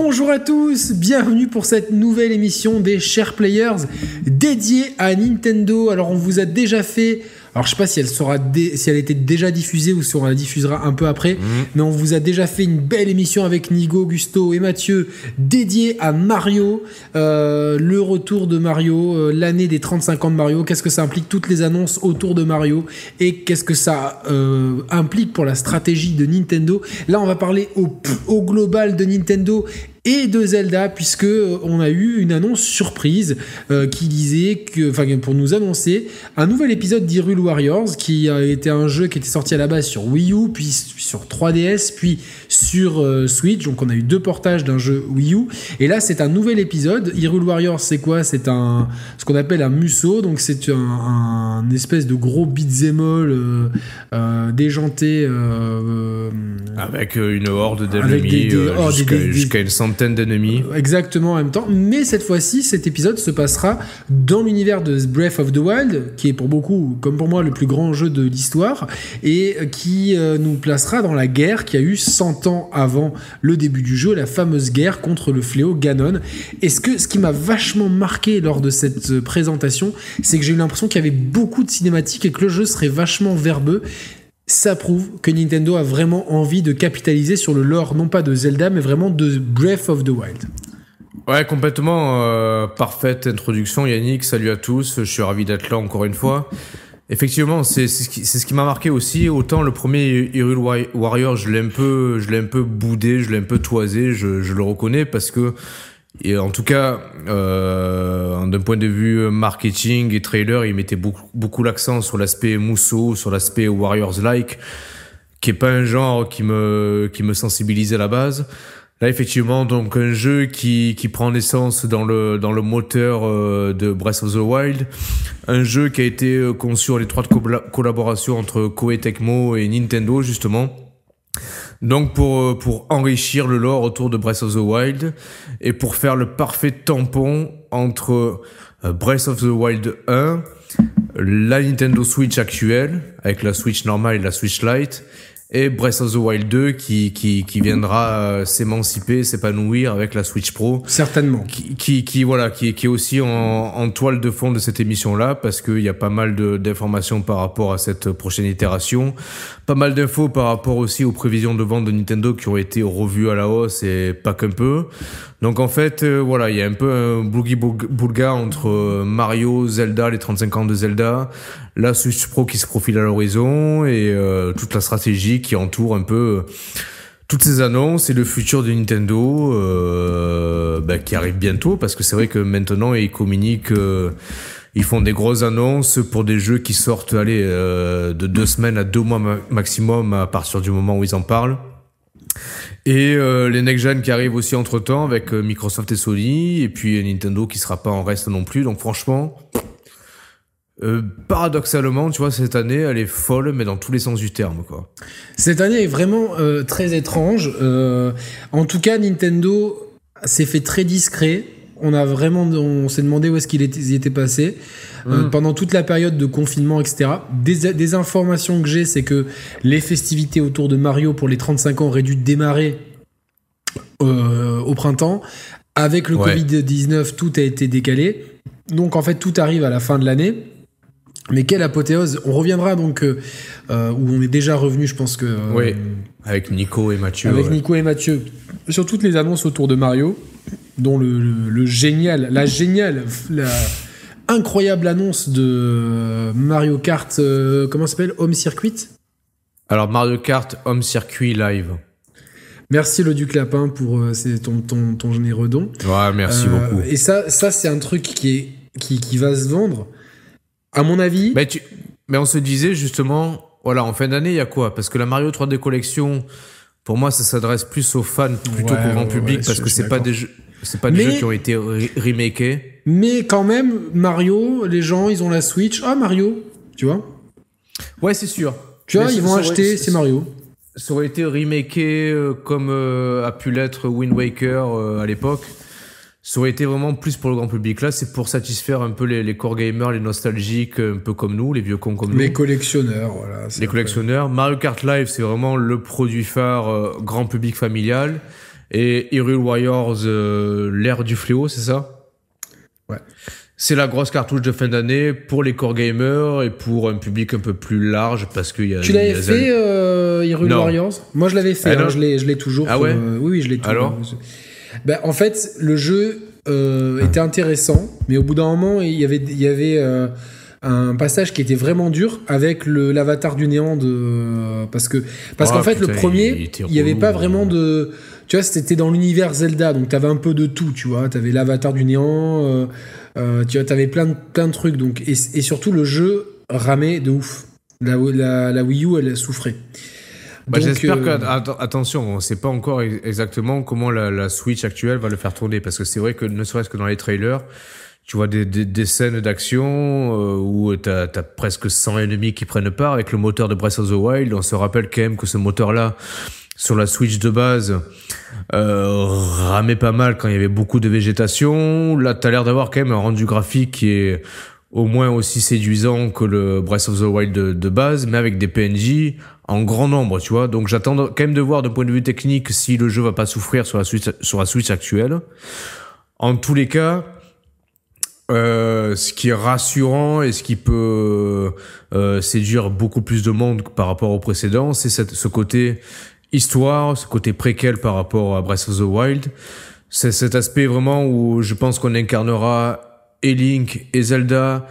Bonjour à tous, bienvenue pour cette nouvelle émission des Chers Players dédiée à Nintendo. Alors on vous a déjà fait alors je sais pas si elle sera si elle était déjà diffusée ou si on la diffusera un peu après, mhm. mais on vous a déjà fait une belle émission avec Nigo, Gusto et Mathieu dédiée à Mario, euh, le retour de Mario, euh, l'année des 35 ans de Mario, qu'est-ce que ça implique toutes les annonces autour de Mario et qu'est-ce que ça euh, implique pour la stratégie de Nintendo. Là on va parler au, au global de Nintendo et de Zelda puisque euh, on a eu une annonce surprise euh, qui disait que enfin pour nous annoncer un nouvel épisode d'Hyrule Warriors qui a été un jeu qui était sorti à la base sur Wii U puis sur 3DS puis sur euh, Switch. Donc on a eu deux portages d'un jeu Wii U. Et là c'est un nouvel épisode. Hyrule Warriors c'est quoi? C'est un ce qu'on appelle un musso. Donc c'est un, espèce de gros beat'em all déjanté avec une horde d'ennemis jusqu'à une centaine d'ennemis. Exactement en même temps. Mais cette fois-ci, cet épisode se passera dans l'univers de Breath of the Wild, qui est pour beaucoup, comme pour moi, le plus grand jeu de l'histoire, et qui euh, nous placera dans la guerre qui a eu 100 ans avant le début du jeu, la fameuse guerre contre le fléau Ganon. Et ce, que, ce qui m'a vachement marqué lors de cette euh, présentation, c'est que j'ai eu l'impression qu'il y avait beaucoup de cinématiques et que le jeu serait vachement verbeux ça prouve que Nintendo a vraiment envie de capitaliser sur le lore, non pas de Zelda, mais vraiment de Breath of the Wild. Ouais, complètement. Euh, parfaite introduction, Yannick. Salut à tous. Je suis ravi d'être là encore une fois. Effectivement, c'est ce qui, ce qui m'a marqué aussi. Autant le premier Hyrule Warrior, je l'ai un peu, je l'ai un peu boudé, je l'ai un peu toisé. Je, je le reconnais parce que et en tout cas, euh, d'un point de vue marketing et trailer, il mettait beaucoup, beaucoup l'accent sur l'aspect Mousseau, sur l'aspect Warriors-like, qui est pas un genre qui me, qui me sensibilisait à la base. Là, effectivement, donc un jeu qui, qui prend naissance dans le, dans le moteur euh, de Breath of the Wild, un jeu qui a été euh, conçu en étroite collaboration entre Koei Tecmo et Nintendo, justement donc pour, euh, pour enrichir le lore autour de Breath of the Wild et pour faire le parfait tampon entre euh, Breath of the Wild 1, la Nintendo Switch actuelle, avec la Switch normale et la Switch Lite, et Breath of the Wild 2 qui, qui, qui viendra euh, s'émanciper, s'épanouir avec la Switch Pro. Certainement. Qui, qui, qui voilà, qui, qui est aussi en, en, toile de fond de cette émission-là parce qu'il y a pas mal d'informations par rapport à cette prochaine itération. Pas mal d'infos par rapport aussi aux prévisions de vente de Nintendo qui ont été revues à la hausse et pas qu'un peu. Donc en fait, euh, voilà, il y a un peu un boogie boulga entre euh, Mario, Zelda, les 35 ans de Zelda, la Switch Pro qui se profile à l'horizon et euh, toute la stratégie qui entoure un peu toutes ces annonces et le futur de Nintendo bah, qui arrive bientôt parce que c'est vrai que maintenant ils communiquent ils font des grosses annonces pour des jeux qui sortent allez, de deux semaines à deux mois maximum à partir du moment où ils en parlent. Et euh, les next gen qui arrivent aussi entre temps avec euh, Microsoft et Sony, et puis Nintendo qui sera pas en reste non plus. Donc franchement, euh, paradoxalement, tu vois, cette année, elle est folle, mais dans tous les sens du terme, quoi. Cette année est vraiment très étrange. en tout cas, Nintendo s'est fait très discret. On a vraiment, on s'est demandé où est-ce qu'il était, était passé. Mmh. pendant toute la période de confinement, etc. Des, des informations que j'ai, c'est que les festivités autour de Mario pour les 35 ans auraient dû démarrer euh, au printemps. Avec le Covid-19, tout a été décalé. Donc en fait, tout arrive à la fin de l'année. Mais quelle apothéose On reviendra donc euh, euh, où on est déjà revenu, je pense que. oui, avec Nico et Mathieu. Avec Nico et Mathieu sur toutes les annonces autour de Mario, dont le, le génial, la géniale, la incroyable annonce de Mario Kart, comment ça s'appelle? Home Circuit? Alors Mario Kart Home Circuit Live. Merci le Duc Lapin pour euh, ton, ton, ton, généreux don. Ouais, merci euh, beaucoup. Et ça, ça c'est un truc qui, est, qui, qui, va se vendre. À mon avis. Mais, tu, mais on se disait justement, voilà, en fin d'année, il y a quoi? Parce que la Mario 3D Collection, pour moi, ça s'adresse plus aux fans plutôt qu'au grand public parce que c'est pas des jeux. C'est pas des jeux qui ont été remakés. Mais quand même, Mario, les gens, ils ont la Switch. Ah, Mario, tu vois? Ouais, c'est sûr. Tu vois, ils vont acheter, c'est Mario ça aurait été remaké euh, comme euh, a pu l'être Wind Waker euh, à l'époque. Ça aurait été vraiment plus pour le grand public. Là, c'est pour satisfaire un peu les, les, core gamers, les nostalgiques, un peu comme nous, les vieux cons comme nous. Les collectionneurs, voilà. Les collectionneurs. Mario Kart Live, c'est vraiment le produit phare grand public familial. Et Hyrule Warriors, euh, l'ère du fléau, c'est ça? Ouais. C'est la grosse cartouche de fin d'année pour les core gamers et pour un public un peu plus large parce qu'il y a. Tu l'avais fait, euh, Hyrule Non. Warriors? Moi, je l'avais fait. Ah, hein, je l'ai, je l'ai toujours. Ah ouais? euh, Oui, oui, je l'ai toujours. Alors? Ben, en fait, le jeu euh, était intéressant, mais au bout d'un moment, il y avait, il y avait euh, un passage qui était vraiment dur avec le l'avatar du néant de parce que parce Ah, qu'en fait putain, le premier il n'y avait pas hein. vraiment de tu vois c'était dans l'univers Zelda donc t'avais un peu de tout tu vois t'avais l'avatar du néant euh, euh, tu vois t'avais plein de plein de trucs donc et, et surtout le jeu ramait de ouf la, la, la Wii U elle souffrait Bah, J'espère euh, que, att- attention, on ne sait pas encore ex- exactement comment la, la Switch actuelle va le faire tourner. Parce que c'est vrai que ne serait-ce que dans les trailers, tu vois des, des, des scènes d'action euh, où tu as, presque 100 ennemis qui prennent part avec le moteur de Breath of the Wild. On se rappelle quand même que ce moteur-là, sur la Switch de base, euh, ramait pas mal quand il y avait beaucoup de végétation. Là, tu as l'air d'avoir quand même un rendu graphique qui est au moins aussi séduisant que le Breath of the Wild de, base, mais avec des PNJ en grand nombre, tu vois. Donc j'attends quand même de voir d'un point de vue technique si le jeu va pas souffrir sur la Switch, sur la Switch actuelle. En tous les cas, euh, ce qui est rassurant et ce qui peut euh, séduire beaucoup plus de monde par rapport au précédent, c'est ce côté histoire, ce côté préquel par rapport à Breath of the Wild. C'est cet aspect vraiment où je pense qu'on incarnera et Link et Zelda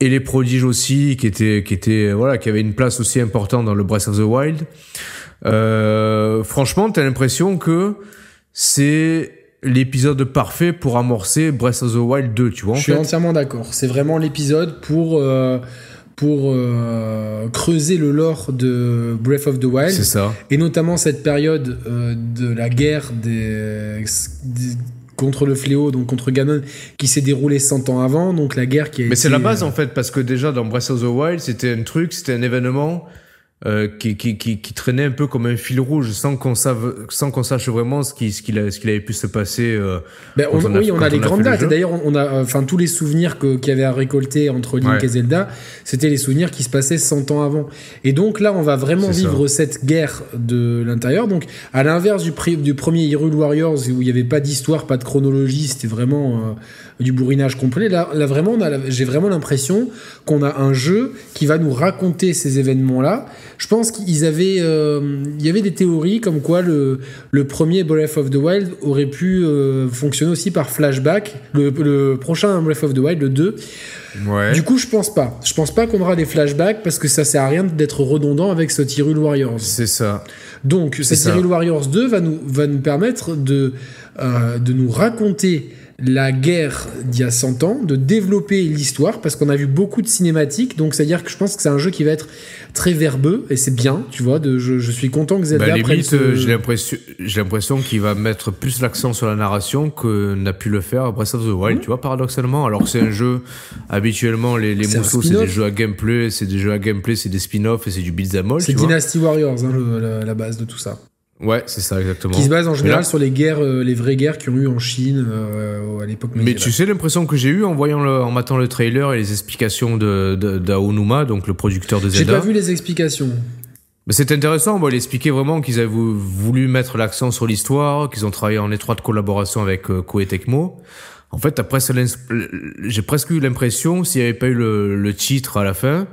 et les prodiges aussi qui étaient qui étaient voilà qui avaient une place aussi importante dans le Breath of the Wild. Euh, franchement, t'as l'impression que c'est l'épisode parfait pour amorcer Breath of the Wild 2, tu vois en Je suis fait. entièrement d'accord. C'est vraiment l'épisode pour, euh, pour euh, creuser le lore de Breath of the Wild. C'est ça. Et notamment cette période euh, de la guerre des, des- contre le fléau, donc contre Ganon, qui s'est déroulée 100 ans avant. Donc la guerre qui a Mais c'est la base euh, en fait, parce que déjà dans Breath of the Wild, c'était un truc, c'était un événement euh, qui, qui, qui, qui traînait un peu comme un fil rouge, sans qu'on sache, sans qu'on sache vraiment ce qui, ce qu'il a- ce qu'il avait pu se passer. euh, Ben, on, quand on a- oui, on a les on a grandes le dates. D'ailleurs, on a, enfin, tous les souvenirs que- qu'il y avait à récolter entre Link Ouais. et Zelda, c'était les souvenirs qui se passaient 100 ans avant. Et donc là, on va vraiment ça. vivre cette guerre de l'intérieur. Donc, à l'inverse du, du premier Hyrule Warriors, où il n'y avait pas d'histoire, pas de chronologie, c'était vraiment euh, du bourrinage complet. Là, là vraiment, j'ai vraiment l'impression qu'on a un jeu qui va nous raconter ces événements-là. Je pense qu'ils avaient, euh, il y avait des théories comme quoi le, le premier Breath of the Wild aurait pu euh, fonctionner aussi par flashback. Le, le prochain Breath of the Wild, le 2. Ouais. Du coup, je pense pas. Je pense pas qu'on aura des flashbacks parce que ça sert à rien d'être redondant avec ce Hyrule Warriors. C'est ça. Donc, cette ça. Hyrule Warriors 2 va nous, va nous permettre de, euh, de nous raconter la guerre d'il y a 100 ans, de développer l'histoire, parce qu'on a vu beaucoup de cinématiques, donc c'est-à-dire que je pense que c'est un jeu qui va être très verbeux, et c'est bien, tu vois, de, je, je suis content que Zelda Bah, prenne ce- euh, j'ai l'impression, j'ai l'impression qu'il va mettre plus l'accent sur la narration que n'a pu le faire Breath of the Wild, tu vois, paradoxalement. Alors que c'est un jeu, habituellement, les, les mousseaux, c'est des jeux à gameplay, c'est des jeux à gameplay, c'est des spin-offs et c'est du beat'em all, C'est vois. Dynasty Warriors, hein, le- la, la base de tout ça. Ouais, c'est ça, exactement. Qui se base en général là- sur les guerres, euh, les vraies guerres qui ont eu en Chine euh, à l'époque Mais tu sais l'impression que j'ai eu en voyant le, en matant le trailer et les explications de, de, d'Aonuma, donc le producteur de J'ai Zelda. pas vu les explications. Mais c'est intéressant, bon, il expliquait vraiment qu'ils avaient vou- voulu mettre l'accent sur l'histoire, qu'ils ont travaillé en étroite collaboration avec euh, Koei Tecmo. En fait, l'ins- j'ai presque eu l'impression, s'il n'y avait pas eu le, le titre à la fin,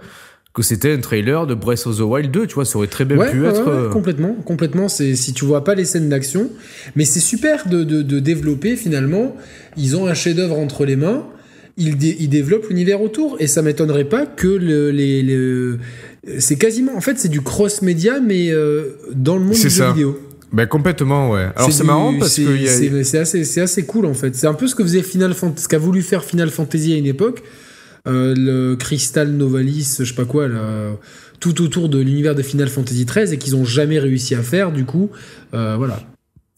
que c'était un trailer de Breath of the Wild 2, tu vois, ça aurait très bien Ouais, pu ouais, être... ouais, euh, complètement, complètement. C'est si tu vois pas les scènes d'action, mais c'est super de, de, de développer finalement. Ils ont un chef-d'œuvre entre les mains. Ils, dé- ils développent l'univers autour et ça m'étonnerait pas que le, les, les- c'est quasiment en fait c'est du cross-média mais euh, dans le monde du jeu vidéo. Ben complètement, ouais. Alors c'est marrant parce que a- c'est assez, c'est assez cool en fait. C'est un peu ce que faisait Final Fantasy, ce qu'a voulu faire Final Fantasy à une époque. Euh, le Crystal Novalis, je sais pas quoi, tout autour de l'univers de Final Fantasy XIII et qu'ils ont jamais réussi à faire. Du coup, euh, voilà.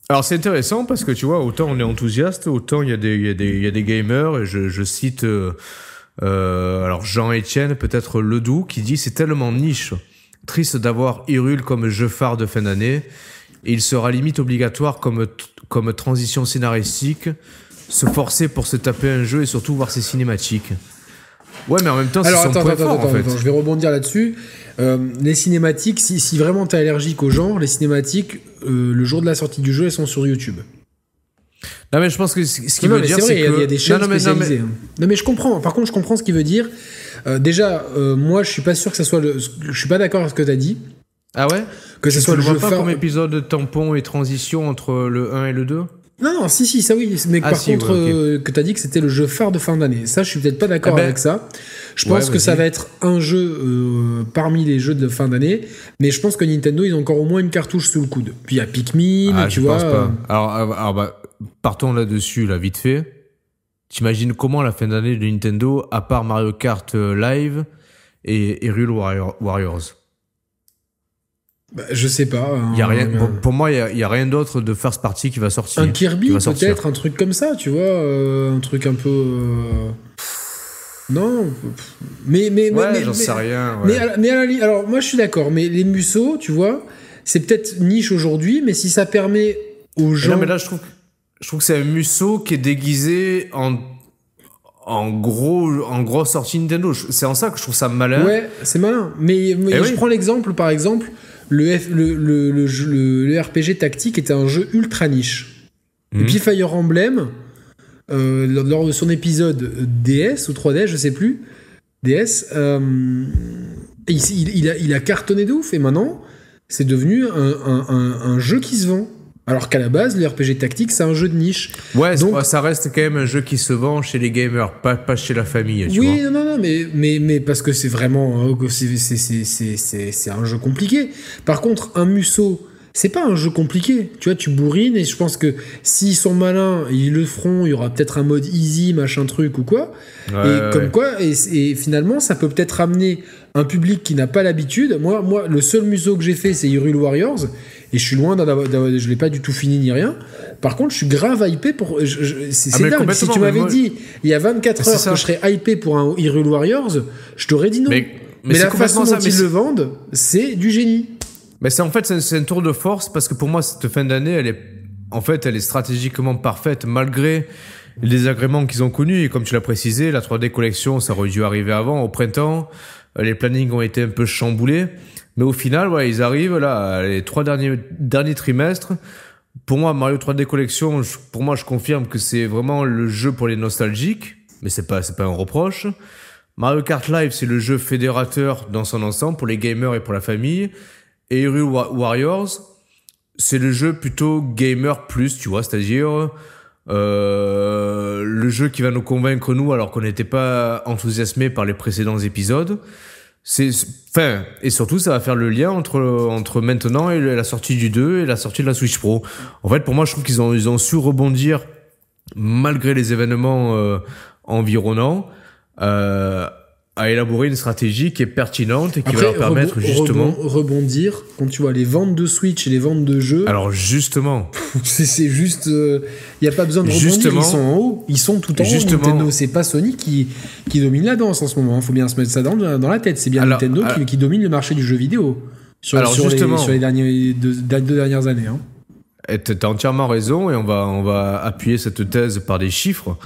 Alors c'est intéressant parce que tu vois, autant on est enthousiaste, autant il y, y, a des- gamers, et je, cite euh, alors Jean-Étienne, peut-être Ledoux, qui dit c'est tellement niche, triste d'avoir Hyrule comme jeu phare de fin d'année, il sera limite obligatoire comme, comme transition scénaristique, se forcer pour se taper un jeu et surtout voir ses cinématiques. Ouais, mais en même temps, c'est Alors attends, attends, fort, attends, en fait. attends, je vais rebondir là-dessus. Euh, les cinématiques, si, si vraiment t'es allergique au genre, les cinématiques, euh, le jour de la sortie du jeu, elles sont sur YouTube. Non, mais je pense que ce Non, veut dire, c'est vrai, c'est il y a- que. il y, a des chaînes non, non, mais, non, mais- spécialisées. hein. Non, mais je comprends. Par contre, je comprends ce qu'il veut dire. Euh, déjà, euh, moi, je suis pas sûr que ça soit le. Je suis pas d'accord avec ce que t'as dit. Ah ouais? Que ce soit le jeu pas phare- comme épisode de tampon et transition entre le 1 et le 2 Non, non, si, si, ça oui. Mais Ah, par si, contre, ouais, euh, que t'as dit que c'était le jeu phare de fin d'année. Ça, je suis peut-être pas d'accord Eh ben, avec ça. Je ouais, pense que ça va être un jeu euh, parmi les jeux de fin d'année. Mais je pense que Nintendo, ils ont encore au moins une cartouche sous le coude. Puis il y a Pikmin, Ah, tu je vois. pense euh, pas. Alors, alors, bah, partons là-dessus, là, vite fait. T'imagines comment la fin d'année de Nintendo, à part Mario Kart Live et Hyrule Warrior- Warriors? Bah, je sais pas. Il y a un- rien, un- pour, moi, il y a, rien d'autre de first party qui va sortir. Un Kirby, peut-être, un truc comme ça, tu vois, euh, un truc un peu. euh, Non, mais mais Ouais, mais, j'en sais rien. mais à la- mais à la alors moi je suis d'accord, mais les museaux, tu vois, c'est peut-être niche aujourd'hui, mais si ça permet aux gens, Non, mais là, je trouve, je trouve que c'est un Musso qui est déguisé en, en gros, en gros sortie Nintendo. C'est en ça que je trouve ça malin. ouais, c'est malin. Mais, mais Eh je oui. prends l'exemple, par exemple, le, F- le, le, le jeu- le- le RPG tactique était un jeu ultra niche. Et Mhm. puis Fire Emblem, euh, lors- de son épisode DS ou 3DS, je sais plus, DS, euh, il, il- il a, il a cartonné de ouf et maintenant c'est devenu un, un- un- un jeu qui se vend. Alors qu'à la base, le RPG tactique, c'est un jeu de niche. Ouais, Donc- ça reste quand même un jeu qui se vend chez les gamers, pas, pas chez la famille. Tu oui, vois. non, non, non, mais, mais, mais parce que c'est vraiment c'est- un jeu compliqué. Par contre, un Musso, c'est pas un jeu compliqué. Tu vois, tu bourrines et je pense que s'ils sont malins, ils le feront. Il y aura peut-être un mode easy, machin truc ou quoi. Ouais, et ouais, comme quoi, et, et finalement, ça peut peut-être amener un public qui n'a pas l'habitude. Moi, moi, le seul museau que j'ai fait, c'est Hyrule Warriors, et je suis loin d'en avoir, d'avoir- je l'ai pas du tout fini ni rien. Par contre, je suis grave hypé pour. je- je- c'est Ah, dingue. Si tu m'avais moi- dit il y a 24 C'est heures ça. que je serais hypé pour un Hyrule Warriors, je t'aurais dit non. Mais, Mais, mais la façon dont. Mais ils le vendent, c'est du génie. Mais c'est en fait c'est un, tour de force parce que pour moi cette fin d'année elle est en fait elle est stratégiquement parfaite malgré les désagréments qu'ils ont connus et comme tu l'as précisé la 3D collection ça aurait dû arriver avant au printemps les plannings ont été un peu chamboulés mais au final voilà ils arrivent là les trois derniers derniers trimestres pour moi Mario 3D collection pour moi je confirme que c'est vraiment le jeu pour les nostalgiques mais c'est pas c'est pas un reproche Mario Kart Live, c'est le jeu fédérateur dans son ensemble pour les gamers et pour la famille. Et Warriors, c'est le jeu plutôt gamer plus, tu vois, c'est-à-dire euh, le jeu qui va nous convaincre nous alors qu'on n'était pas enthousiasmé par les précédents épisodes. C'est, enfin, et surtout, ça va faire le lien entre entre maintenant et la sortie du 2 et la sortie de la Switch Pro. En fait, pour moi, je trouve qu'ils ont ils ont su rebondir malgré les événements euh, environnants. Euh, à élaborer une stratégie qui est pertinente et qui va leur permettre rebon- justement. rebon- rebondir quand tu vois les ventes de Switch et les ventes de jeux. Alors justement, C'est juste. Il n'y a pas besoin de rebondir. Justement- ils sont en haut. Ils sont tout en Justement- haut. Nintendo, c'est pas Sony qui, qui domine la danse en ce moment. Il faut bien se mettre ça dans, dans la tête. C'est bien Alors, Nintendo qui, alors- qui domine le marché du jeu vidéo. Sur, Alors, sur les, justement- sur les derniers, deux, deux dernières années. hein. t'as entièrement raison et on va on va appuyer cette thèse par des chiffres.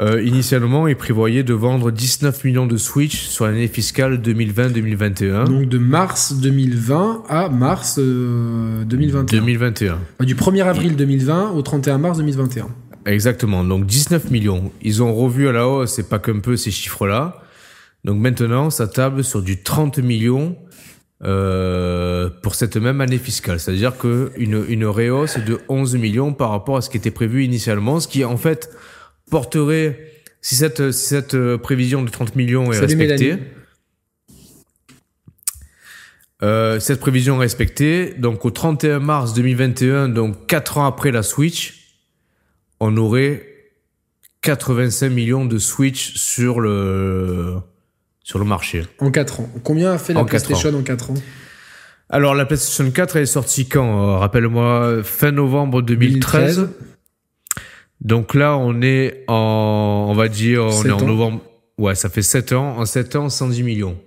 Euh, initialement, ils prévoyaient de vendre 19 millions de Switch sur l'année fiscale 2020-2021. Donc de mars 2020 à mars euh, 2021. 2021. Enfin, du 1er avril 2020 au 31 mars 2021. Exactement. Donc 19 millions. Ils ont revu à la hausse, et pas qu'un peu ces chiffres-là. Donc maintenant, ça table sur du 30 millions euh, pour cette même année fiscale. C'est-à-dire que une, une réhausse de 11 millions par rapport à ce qui était prévu initialement, ce qui en fait porterait, si cette, si cette euh, prévision de 30 millions est Salut, respectée, euh, cette prévision est respectée, donc au 31 mars 2021, donc 4 ans après la Switch, on aurait 85 millions de Switch sur le, sur le marché. En 4 ans. Combien a fait la En PlayStation en 4 ans? Alors la PlayStation 4 elle est sortie quand? Euh, Rappelle-moi, fin novembre 2013. 2013. Donc là, on est en, on va dire, on est en ans. novembre. Ouais, ça fait 7 ans. En 7 ans, 110 millions.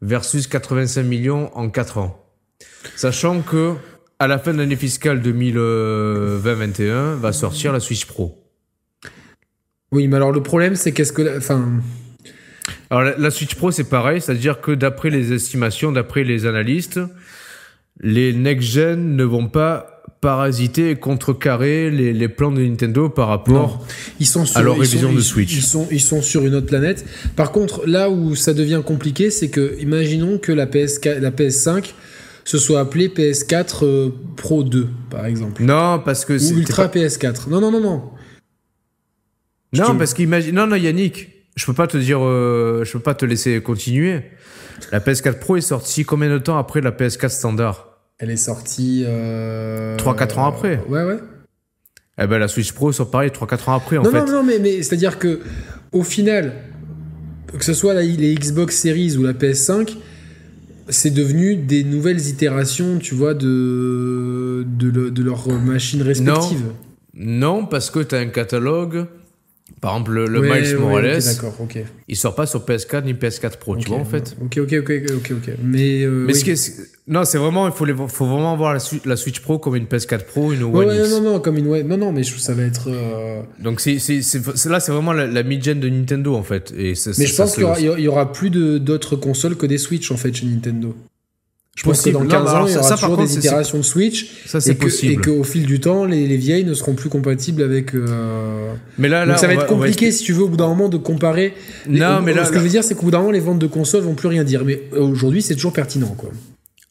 Versus 85 millions en 4 ans. Sachant que, à la fin de l'année fiscale 2020-21, va sortir la Switch Pro. Oui, mais alors le problème, c'est qu'est-ce que. la- Enfin. Alors la, la Switch Pro c'est pareil, c'est-à-dire que d'après les estimations, d'après les analystes, les next-gen ne vont pas parasiter et contrecarrer les, les plans de Nintendo par rapport Non. Ils sont sur, à leur révision sont- de Switch. Ils sont, ils sont sur une autre planète. Par contre, là où ça devient compliqué, c'est que, imaginons que la, PS4, la PS5 se soit appelée PS4 euh, Pro 2, par exemple. Non, parce que Ou c'est Ultra pas- PS4. Non, non, non, non. Non, te- parce qu'imagine. Non, non, Yannick, je peux pas te dire, euh, je peux pas te laisser continuer. La PS4 Pro est sortie combien de temps après la PS4 standard? Elle est sortie. Euh... 3-4 ans après. Ouais, ouais. Eh ben la Switch Pro sort pareil 3-4 ans après en non, fait. non, non, mais, mais c'est-à-dire que, au final, que ce soit les Xbox Series ou la PS5, c'est devenu des nouvelles itérations, tu vois, de, de, le- de leurs machines respectives. Non, parce que tu as un catalogue. Par exemple, le, le Ouais, Miles Morales, il sort pas sur PS4 ni PS4 Pro, tu Ok, vois en fait. Ok, ok, ok, ok, ok. Mais, euh, Mais oui. ce qui est, non, c'est vraiment, il faut, les, faut vraiment voir la, Swi- la Switch Pro comme une PS4 Pro, une One ouais, X. non, non, non, comme une ouais, non, non, mais je- ça va être. euh, Donc c'est, c'est, c'est- c'est- là, c'est vraiment la, la mid-gen de Nintendo en fait. Et Mais je pense qu'il y aura, y plus de- d'autres consoles que des Switch en fait chez Nintendo. Je pense Possible. que dans Non, 15 mais ans, il y aura ça, toujours contre, des itérations de Switch. Ça, c'est possible. Et qu'au fil du temps, les, les vieilles ne seront plus compatibles avec. euh, Mais là, là, Donc ça va on être va compliqué si tu veux au bout d'un moment de comparer. les- Non, mais là- ce que là- je veux dire, c'est qu'au bout d'un moment, les ventes de consoles vont plus rien dire. Mais euh, aujourd'hui, c'est toujours pertinent, quoi.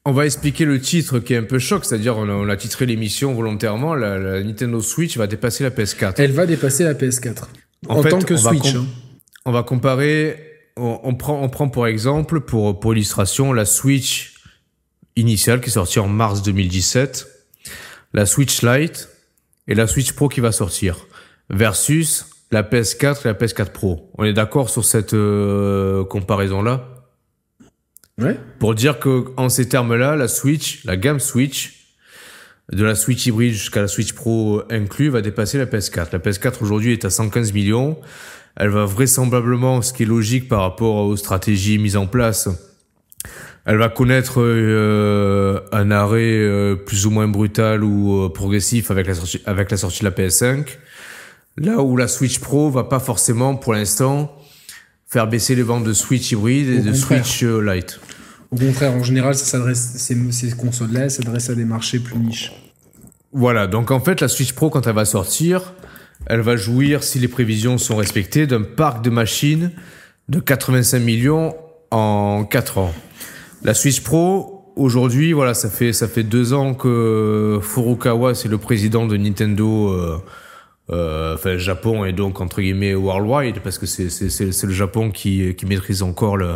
On va expliquer le titre qui est un peu choc, c'est-à-dire on a, on a titré l'émission volontairement, la, la Nintendo Switch va dépasser la PS4. Elle va dépasser la PS4 en, fait, tant que on Switch. hein. On va comparer, on, on prend, on prend pour exemple, pour, pour illustration, la Switch initiale qui est sortie en mars 2017, la Switch Lite et la Switch Pro qui va sortir, versus la PS4 et la PS4 Pro. On est d'accord sur cette euh, comparaison-là? Ouais. Pour dire que en ces termes-là, la Switch, la gamme Switch, de la Switch hybride jusqu'à la Switch Pro inclus, va dépasser la PS4. La PS4 aujourd'hui est à 115 millions. Elle va vraisemblablement, ce qui est logique par rapport aux stratégies mises en place, elle va connaître euh, un arrêt euh, plus ou moins brutal ou euh, progressif avec la, sortie, avec la sortie de la PS5. Là où la Switch Pro va pas forcément, pour l'instant, faire baisser les ventes de Switch hybride et Au de contraire. Switch Lite. Au contraire, en général, ça s'adresse, ces, ces consoles-là s'adressent à des marchés plus niches. Voilà, donc en fait, la Switch Pro, quand elle va sortir, elle va jouir, si les prévisions sont respectées, d'un parc de machines de 85 millions en 4 ans. La Switch Pro, aujourd'hui, voilà, ça fait, ça fait deux ans que Furukawa, c'est le président de Nintendo, euh, euh, enfin, Japon et donc, entre guillemets, worldwide, parce que c'est, c'est le Japon qui, qui maîtrise encore le,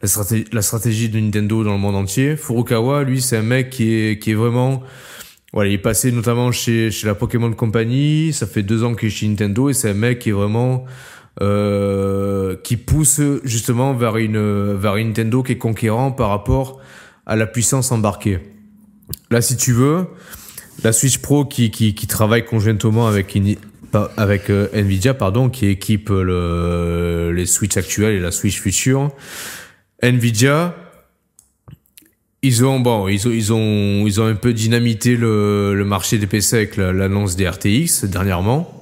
la, stratégie, la stratégie de Nintendo dans le monde entier. Furukawa, lui, c'est un mec qui est, qui est vraiment, voilà, il est passé notamment chez, chez la Pokémon Company. Ça fait deux ans qu'il est chez Nintendo et c'est un mec qui est vraiment euh, qui pousse justement vers une vers Nintendo qui est conquérant par rapport à la puissance embarquée. Là, si tu veux, la Switch Pro qui qui, qui travaille conjointement avec avec euh, Nvidia, pardon, qui équipe le, les Switch actuelles et la Switch future. Nvidia, ils ont bon, ils ont ils ont ils ont un peu dynamité le, le marché des PC avec la- l'annonce des RTX dernièrement.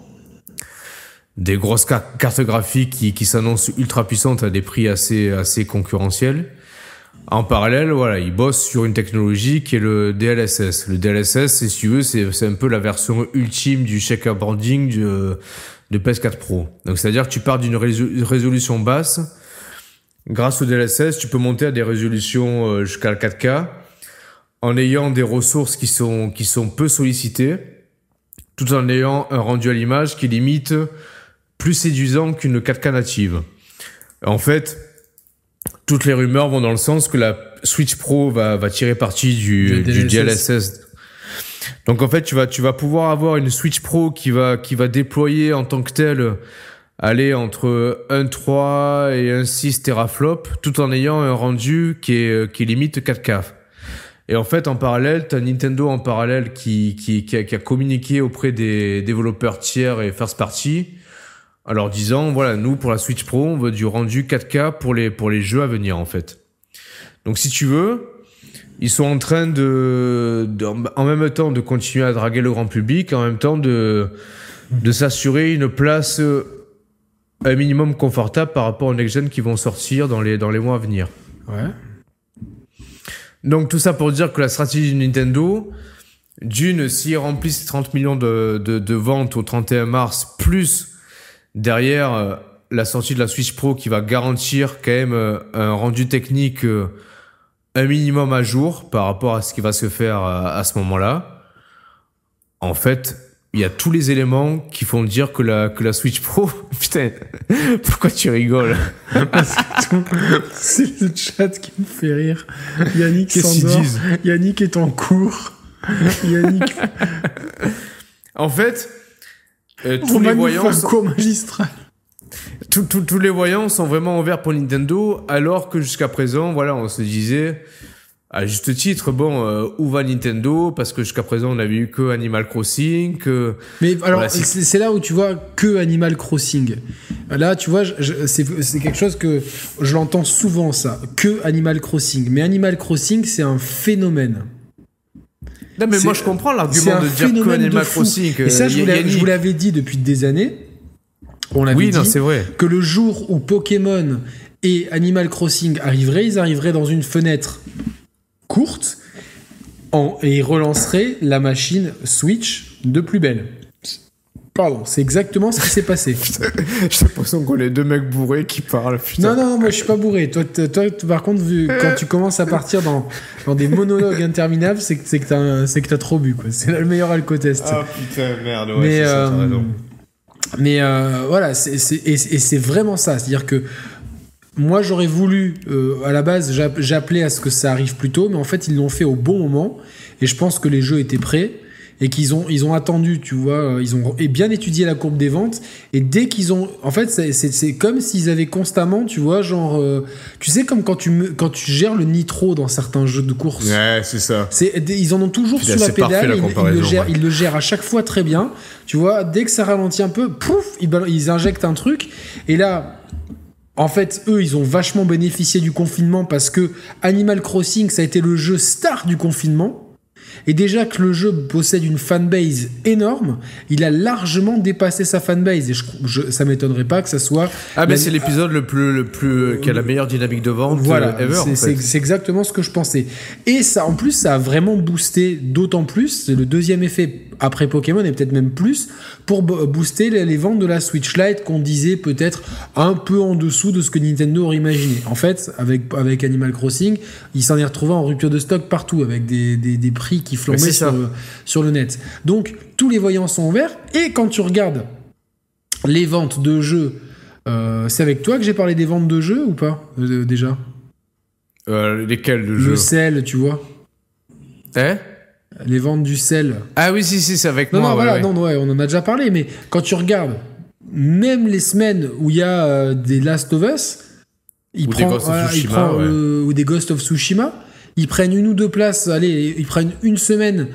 Des grosses car- cartes graphiques qui, qui s'annoncent ultra puissantes à des prix assez assez concurrentiels. En parallèle, voilà, ils bossent sur une technologie qui est le DLSS. Le DLSS, si tu veux, c'est, un peu la version ultime du checkerboarding du, de PS4 Pro. Donc, c'est-à-dire que tu pars d'une réso- résolution basse. Grâce au DLSS, tu peux monter à des résolutions euh, jusqu'à 4K en ayant des ressources qui sont, qui sont peu sollicitées, tout en ayant un rendu à l'image qui limite plus séduisant qu'une 4K native. En fait, toutes les rumeurs vont dans le sens que la Switch Pro va, va tirer parti du, Du du DLSS. Donc en fait, tu vas, tu vas pouvoir avoir une Switch Pro qui va, qui va déployer en tant que telle aller entre 1.3 et 1.6 teraflop tout en ayant un rendu qui est, qui limite 4K. Et en fait, en parallèle, tu as Nintendo en parallèle qui, qui, qui, a, qui a communiqué auprès des développeurs tiers et first party en leur disant, voilà, nous, pour la Switch Pro, on veut du rendu 4K pour les, pour les jeux à venir, en fait. Donc, si tu veux, ils sont en train de, de- en même temps de continuer à draguer le grand public, en même temps de, de s'assurer une place euh, un minimum confortable par rapport aux next-gen qui vont sortir dans les, dans les mois à venir. Ouais. Donc tout ça pour dire que la stratégie de Nintendo, d'une, s'ils remplissent 30 millions de, de, de, ventes au 31 mars, plus derrière euh, la sortie de la Switch Pro qui va garantir quand même euh, un rendu technique euh, un minimum à jour par rapport à ce qui va se faire à, ce moment-là. En fait, il y a tous les éléments qui font dire que la, que la Switch Pro. Putain, pourquoi tu rigoles? C'est le chat qui me fait rire. Yannick s'endort. Yannick est en cours. Yannick, En fait, euh, tous les voyants, sont- magistral. tous les voyants sont vraiment ouverts pour Nintendo, alors que jusqu'à présent, voilà, on se disait, à juste titre, bon, euh, où va Nintendo? Parce que jusqu'à présent, on n'avait eu que Animal Crossing, que Mais alors, Voilà, c'est- là où tu vois que Animal Crossing. Là, tu vois, c'est quelque chose que je l'entends souvent, ça. Que Animal Crossing. Mais Animal Crossing, c'est un phénomène. Non, mais moi je comprends l'argument de dire que phénomène de Animal fou. Crossing. Et ça, je vous l'avais- dit depuis des années. On l'avait Oui, dit non, vrai. que le jour où Pokémon et Animal Crossing arriveraient, ils arriveraient dans une fenêtre courte en- et ils relanceraient la machine Switch de plus belle. Pardon, c'est exactement ce qui s'est passé. J'ai l'impression qu'on est deux mecs bourrés qui parlent. Putain. Non, non, non, moi je suis pas bourré. Toi, toi par contre, vu, quand tu commences à partir dans, dans des monologues interminables, c'est que t'as trop bu. quoi. C'est le meilleur alcotest. Ah putain, merde, ouais, mais ça, euh, raison. mais euh, voilà, c'est c'est- et, et c'est vraiment ça. C'est-à-dire que moi j'aurais voulu, euh, à la base, j'app- j'appelais à ce que ça arrive plus tôt, mais en fait ils l'ont fait au bon moment. Et je pense que les jeux étaient prêts et qu'ils ont ils ont attendu, tu vois, euh, ils ont et bien étudié la courbe des ventes. Et dès qu'ils ont, en fait, c'est- comme s'ils avaient constamment, tu vois, genre, euh, tu sais comme quand tu me- quand tu gères le nitro dans certains jeux de course. Ouais, c'est ça. Ils en ont toujours sous la parfait, pédale, la ils, ils le gèrent, ouais. ils le gèrent à chaque fois très bien. Tu vois, dès que ça ralentit un peu, pouf, ils, ils injectent un truc. Et là, en fait, eux, ils ont vachement bénéficié du confinement parce que Animal Crossing, ça a été le jeu star du confinement. Et déjà que le jeu possède une fanbase énorme, il a largement dépassé sa fanbase. Et je, je, ça m'étonnerait pas que ça soit. Ah, mais c'est l'épisode le plus, le plus, qui a la meilleure dynamique de vente voilà, euh, ever. c'est- en c'est fait. c'est exactement ce que je pensais. Et ça, en plus, ça a vraiment boosté d'autant plus, c'est le deuxième effet après Pokémon et peut-être même plus, pour bo- booster les, les ventes de la Switch Lite qu'on disait peut-être un peu en dessous de ce que Nintendo aurait imaginé. En fait, avec, avec Animal Crossing, il s'en est retrouvé en rupture de stock partout, avec des, des, des prix qui flambaient sur le, sur le net. Donc, tous les voyants sont ouverts, et quand tu regardes les ventes de jeux, euh, c'est avec toi que j'ai parlé des ventes de jeux ou pas euh, déjà? Euh, lesquels de Le jeux? sel, tu vois. Hein? Les ventes du sel. Ah oui, si, si, c'est avec Non, moi. non, ouais, voilà, ouais. non, ouais, on en a déjà parlé, mais quand tu regardes, même les semaines où il y a euh, des Last of Us, ils Ou des prennent, Ghost of voilà, Tsushima, prennent, ouais. euh, ou des Ghost of Tsushima, ils prennent une ou deux places, allez, ils prennent une semaine,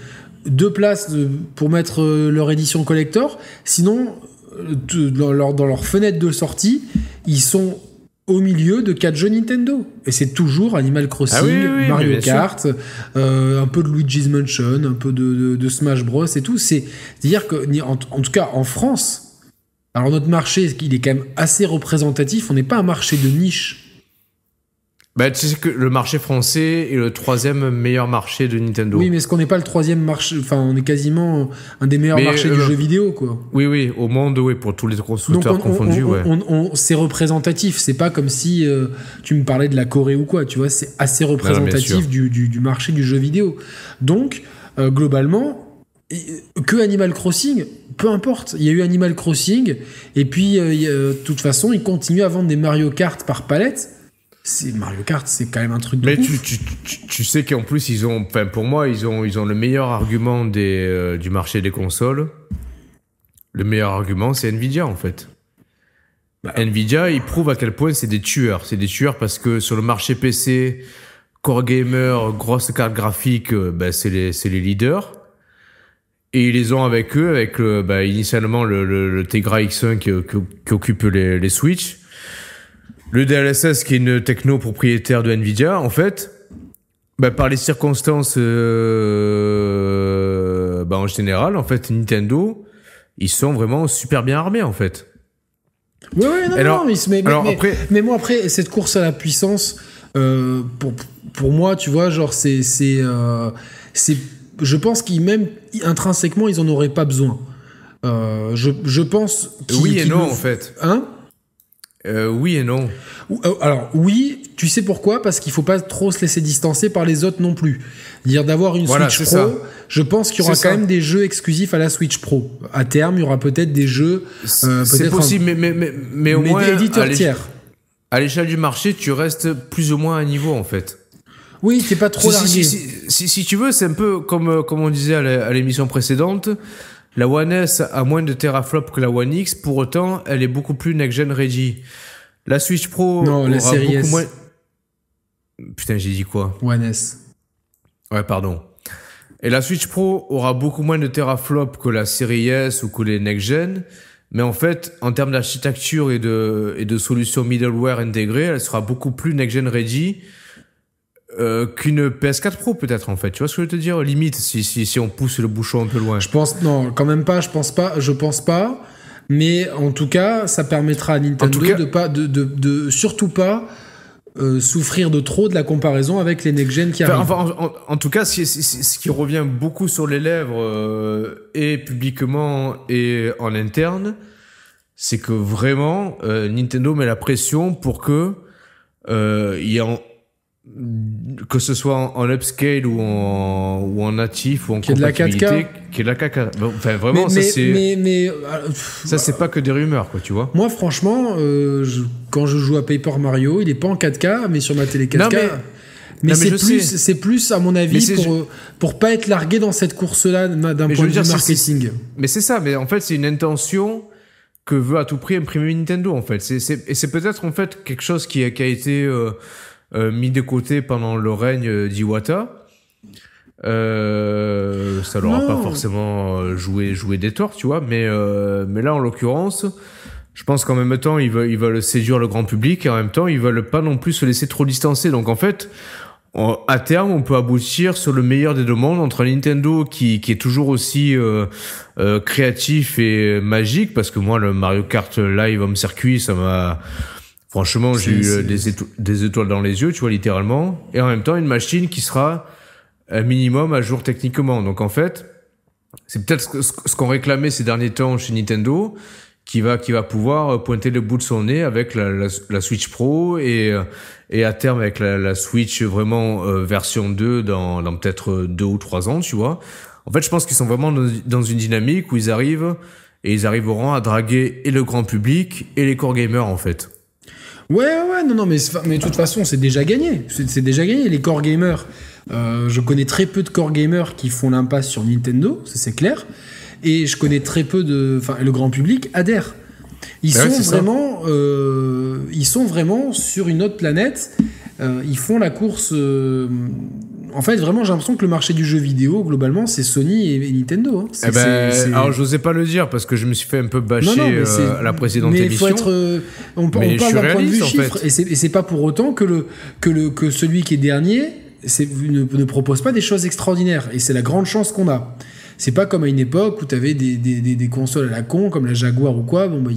deux places de- pour mettre euh, leur édition collector. Sinon, euh, dans, leur, dans leur fenêtre de sortie, ils sont au milieu de quatre jeux Nintendo. Et c'est toujours Animal Crossing, Ah oui, oui, Mario. Kart, euh, un peu de Luigi's Mansion, un peu de, de- de Smash Bros et tout. C'est- C'est-à-dire que, en, en tout cas, en France, alors notre marché, il est quand même assez représentatif. On n'est pas un marché de niche. Bah, tu sais que le marché français est le troisième meilleur marché de Nintendo. Oui, mais est-ce qu'on n'est pas le troisième marché Enfin, on est quasiment un des meilleurs Mais, marchés euh, du jeu vidéo, quoi. oui, oui, au monde, oui, pour tous les Donc constructeurs on- on- confondus, on- ouais. on- c'est représentatif. C'est pas comme si euh, tu me parlais de la Corée ou quoi. Tu vois, c'est assez représentatif du, du- du marché du jeu vidéo. Donc euh, globalement, que Animal Crossing, peu importe. Il y a eu Animal Crossing et puis euh, de toute façon, ils continuent à vendre des Mario Kart par palette. C'est Mario Kart, c'est quand même un truc de Mais tu, tu, tu, tu sais qu'en plus, ils ont, enfin, pour moi, ils ont, ils ont le meilleur argument des, euh, du marché des consoles. Le meilleur argument, c'est Nvidia, en fait. Bah, Nvidia, ils prouvent à quel point c'est des tueurs. C'est des tueurs parce que sur le marché PC, Core Gamer, grosse carte graphique, euh, bah, c'est les, leaders. Et ils les ont avec eux, avec bah, initialement le, le, le Tegra X1 qui, qui, qui occupe les, les Switch. Le DLSS qui est une techno propriétaire de Nvidia, en fait, bah, par les circonstances euh, bah, en général, en fait, Nintendo, ils sont vraiment super bien armés, en fait. Ouais, ouais, non, non, mais, mais, mais, après... mais, moi, après, cette course à la puissance, euh, pour, pour moi, tu vois, genre, c'est. c'est, euh, c'est je pense qu'ils, même intrinsèquement, ils en auraient pas besoin. Je, je pense. Oui et non, en fait. Hein? Euh, oui et non. Euh, alors oui, tu sais pourquoi? Parce qu'il faut pas trop se laisser distancer par les autres non plus. Dire d'avoir une Switch Pro, ça. je pense qu'il y aura quand même des jeux exclusifs à la Switch Pro. À terme, il y aura peut-être des jeux. Euh, c'est possible, mais, mais, mais, mais au moins. éditeurs tiers. À l'échelle du marché, tu restes plus ou moins à niveau en fait. Oui, t'es pas trop si, si, si, tu veux, c'est un peu comme, comme on disait à l'émission précédente. La One S a moins de teraflops que la One X, pour autant, elle est beaucoup plus next-gen ready. La Switch Pro non, la série S. moins... Putain, j'ai dit quoi One S. Ouais, pardon. Et la Switch Pro aura beaucoup moins de teraflops que la série S ou que les next-gen. Mais en fait, en termes d'architecture et de, et de solutions middleware intégrées, elle sera beaucoup plus next-gen ready euh, qu'une PS4 Pro peut-être en fait. Tu vois ce que je veux te dire? Limite si, si, si on pousse le bouchon un peu loin. Je pense non, quand même pas. Je pense pas. Je pense pas. Mais en tout cas, ça permettra à Nintendo de pas de, de, de surtout pas euh, souffrir de trop de la comparaison avec les next-gen qui arrivent. Enfin, en, en, tout cas, ce, ce qui revient beaucoup sur les lèvres, euh, et publiquement et en interne, c'est que vraiment, Nintendo met la pression pour que euh, il y ait que ce soit en, upscale ou en, ou en natif ou en qui est de la 4K qui est de la 4K enfin vraiment mais, ça c'est mais, mais, euh, ça c'est pas que des rumeurs quoi tu vois. Moi franchement euh, quand je joue à Paper Mario il est pas en 4K mais sur ma télé 4K non, mais, c'est plus c'est plus à mon avis pour pour pas être largué dans cette course là d'un point de vue marketing. mais c'est ça mais en fait c'est une intention que veut à tout prix imprimer Nintendo en fait. C'est et c'est peut-être en fait quelque chose qui a, qui a été euh, euh, mis de côté pendant le règne d'Iwata. Euh, ça leur a pas forcément euh, joué joué des torts, tu vois. Mais euh, mais là, en l'occurrence, je pense qu'en même temps, ils veulent ils veulent séduire le grand public et en même temps, ils veulent pas non plus se laisser trop distancer. Donc en fait, à terme, on peut aboutir sur le meilleur des deux mondes entre Nintendo qui, qui est toujours aussi euh, euh, créatif et magique parce que moi le Mario Kart Live Home Circuit ça m'a Franchement, j'ai eu euh, des, des, étoiles dans les yeux, tu vois, littéralement. Et en même temps, une machine qui sera un minimum à jour techniquement. Donc en fait, c'est peut-être ce qu'on réclamait ces derniers temps chez Nintendo, qui va qui va pouvoir euh, pointer le bout de son nez avec la, la, la Switch Pro et euh, et à terme avec la, la Switch vraiment version 2 dans, dans peut-être deux ou trois ans, tu vois. En fait, je pense qu'ils sont vraiment dans une dynamique où ils arrivent et ils arriveront à draguer et le grand public et les core gamers en fait. Ouais, ouais, non, non, mais, mais de toute façon, c'est déjà gagné. C'est déjà gagné. Les core gamers, euh, je connais très peu de core gamers qui font l'impasse sur Nintendo, c'est clair. Et je connais très peu de. Enfin, le grand public adhère. Ils sont vraiment, euh, ils sont vraiment sur une autre planète. Euh, ils font la course en fait, vraiment, j'ai l'impression que le marché du jeu vidéo, globalement, c'est Sony et, Nintendo. Hein. Eh ben, alors, j'osais pas le dire parce que je me suis fait un peu bâcher euh, à la précédente mais émission. Faut être, euh, on, parle d'un point de vue chiffre. Et c'est pas pour autant que, le, que, le, que celui qui est dernier ne, ne propose pas des choses extraordinaires. Et c'est la grande chance qu'on a. C'est pas comme à une époque où tu avais des, des, des, consoles à la con, comme la Jaguar ou quoi. Bon, bah,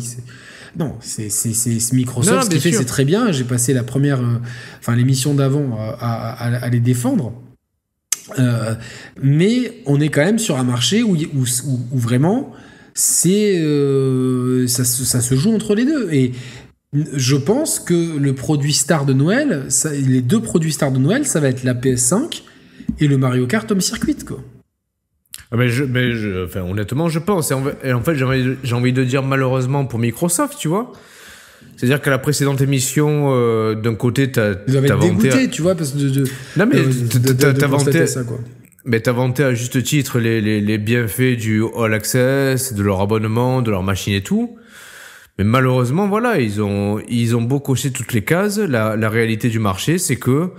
non, c'est Microsoft. qui fait, c'est très bien. J'ai passé la première, euh, enfin l'émission d'avant à, à, à, les défendre. Euh, mais on est quand même sur un marché où, vraiment c'est euh, ça, se joue entre les deux. Et je pense que le produit star de Noël les deux produits stars de Noël ça va être la PS5 et le Mario Kart Home Circuit quoi. Ah, mais, je, mais je, enfin, honnêtement je pense. Et en, fait j'ai envie, envie de dire malheureusement pour Microsoft tu vois c'est-à-dire qu'à la précédente émission, euh, d'un côté, t'as Vous avez dégoûté, tu vois, parce que de, non mais t'as vanté ça, quoi. Mais t'as vanté à juste titre les, les, les, bienfaits du All Access, de leur abonnement, de leur machine et tout. Mais malheureusement, voilà, ils ont ils ont beau cocher toutes les cases. La, la réalité du marché, c'est que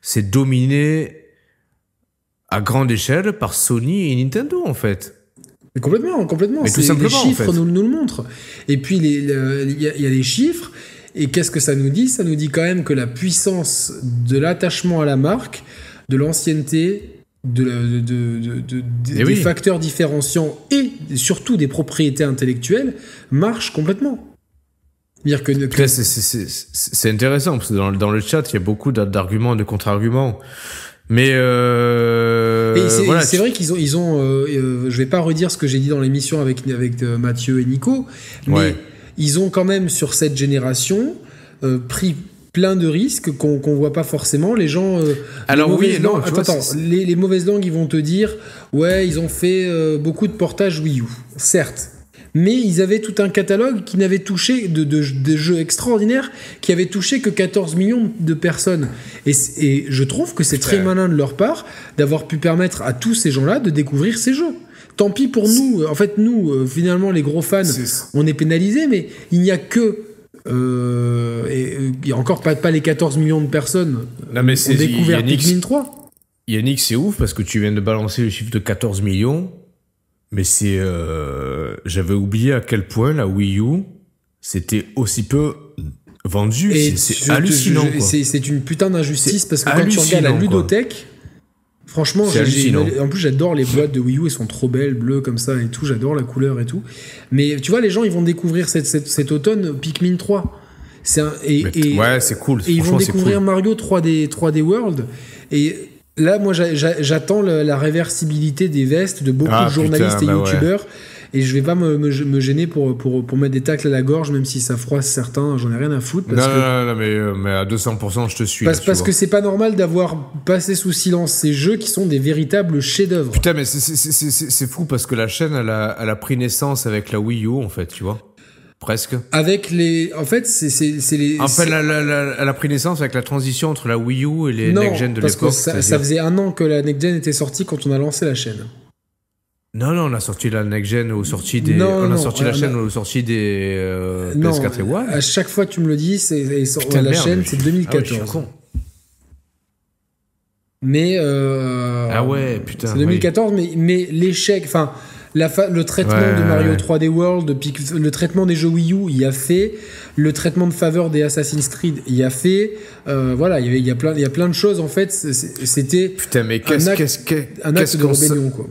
c'est dominé à grande échelle par Sony et Nintendo en fait complètement, complètement. les chiffres nous, nous, le montrent. Et puis, il y, a les chiffres. Et qu'est-ce que ça nous dit? Ça nous dit quand même que la puissance de l'attachement à la marque, de l'ancienneté, de, de, eh des facteurs différenciants et surtout des propriétés intellectuelles marche complètement. Que, c'est- intéressant parce que dans, dans le chat, il y a beaucoup d'a- d'arguments, de contre-arguments. Mais euh, c'est voilà, c'est tu- vrai qu'ils ont, ils ont euh, euh, je vais pas redire ce que j'ai dit dans l'émission avec, avec Mathieu et Nico, mais Ouais. ils ont quand même sur cette génération euh, pris plein de risques qu'on qu'on voit pas forcément. Les gens, euh, Alors les oui non, langues- attends, vois, attends, c'est- les, les mauvaises langues, ils vont te dire, ouais, ils ont fait euh, beaucoup de portages Wii U, certes. Mais ils avaient tout un catalogue qui n'avait touché de, de- de jeux extraordinaires qui avait touché que 14 millions de personnes. Et, et je trouve que c'est très malin de leur part d'avoir pu permettre à tous ces gens-là de découvrir ces jeux. Tant pis pour nous. En fait, nous, euh, finalement, les gros fans, on est pénalisés, mais il n'y a que. euh, et, a encore pas, pas les 14 millions de personnes Non, mais ont découvert Yannick, Pikmin 3. Yannick, c'est ouf parce que tu viens de balancer le chiffre de 14 millions. Mais c'est, euh, j'avais oublié à quel point la Wii U c'était aussi peu vendu. C'est- hallucinant. C'est une putain d'injustice parce que quand tu regardes la hallucinant, quoi. ludothèque, franchement, en plus j'adore les boîtes de Wii U, elles sont trop belles, bleues comme ça et tout, j'adore la couleur et tout. Mais tu vois, les gens ils vont découvrir cet automne Pikmin 3. C'est un, et, ouais, c'est cool. et ils vont découvrir cool. Mario 3D, 3D World. Et là, moi, j'a- j'a- j'attends la, réversibilité des vestes de beaucoup Ah, de journalistes putain, et bah ouais. youtubeurs. Et je vais pas me, me- me gêner pour, pour, pour mettre des tacles à la gorge, même si ça froisse certains, j'en ai rien à foutre. Non, Parce non, que, non, non, mais, euh, mais à 200%, je te suis. parce, là, parce que c'est pas normal d'avoir passé sous silence ces jeux qui sont des véritables chefs-d'œuvre. Putain, mais c'est- fou parce que la chaîne, elle a, elle a pris naissance avec la Wii U, en fait, tu vois. Presque. Avec les. En fait, c'est les. En fait, elle a pris naissance avec la transition entre la Wii U et les non, next-gen de parce que l'époque. ça, faisait un an que la Next Gen était sortie quand on a lancé la chaîne. Non, non, on a sorti la next-gen aux sorties des. Non, on a non, sorti la a- chaîne aux sorties des euh, Non, PS4 et One. à chaque fois que tu me le dis, c'est la merde, chaîne, c'est je- Ah ouais, 2014. Mais euh, Ah ouais, putain, C'est 2014, mais, mais l'échec, enfin, la fa- le traitement Ouais, de Mario ouais. 3D World, de le traitement des jeux Wii U, il y a fait. Le traitement de faveur des Assassin's Creed, il y a fait. Euh, voilà, il y, avait- il y a plein, il y a plein de choses en fait. C'était Putain, mais qu'est-ce de rébellion, quoi.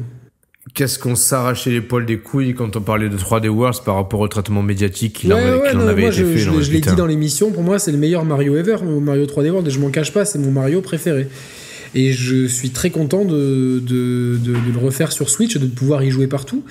qu'est-ce qu'on s'arrachait l'épaule des couilles quand on parlait de 3D Worlds par rapport au traitement médiatique qu'il en, Ouais, en avait moi été je, fait. je- je l'ai dit dans l'émission, pour moi c'est le meilleur Mario ever, mon Mario 3D World, et je m'en cache pas, c'est mon Mario préféré. Et je suis très content de, le refaire sur Switch, de pouvoir y jouer partout.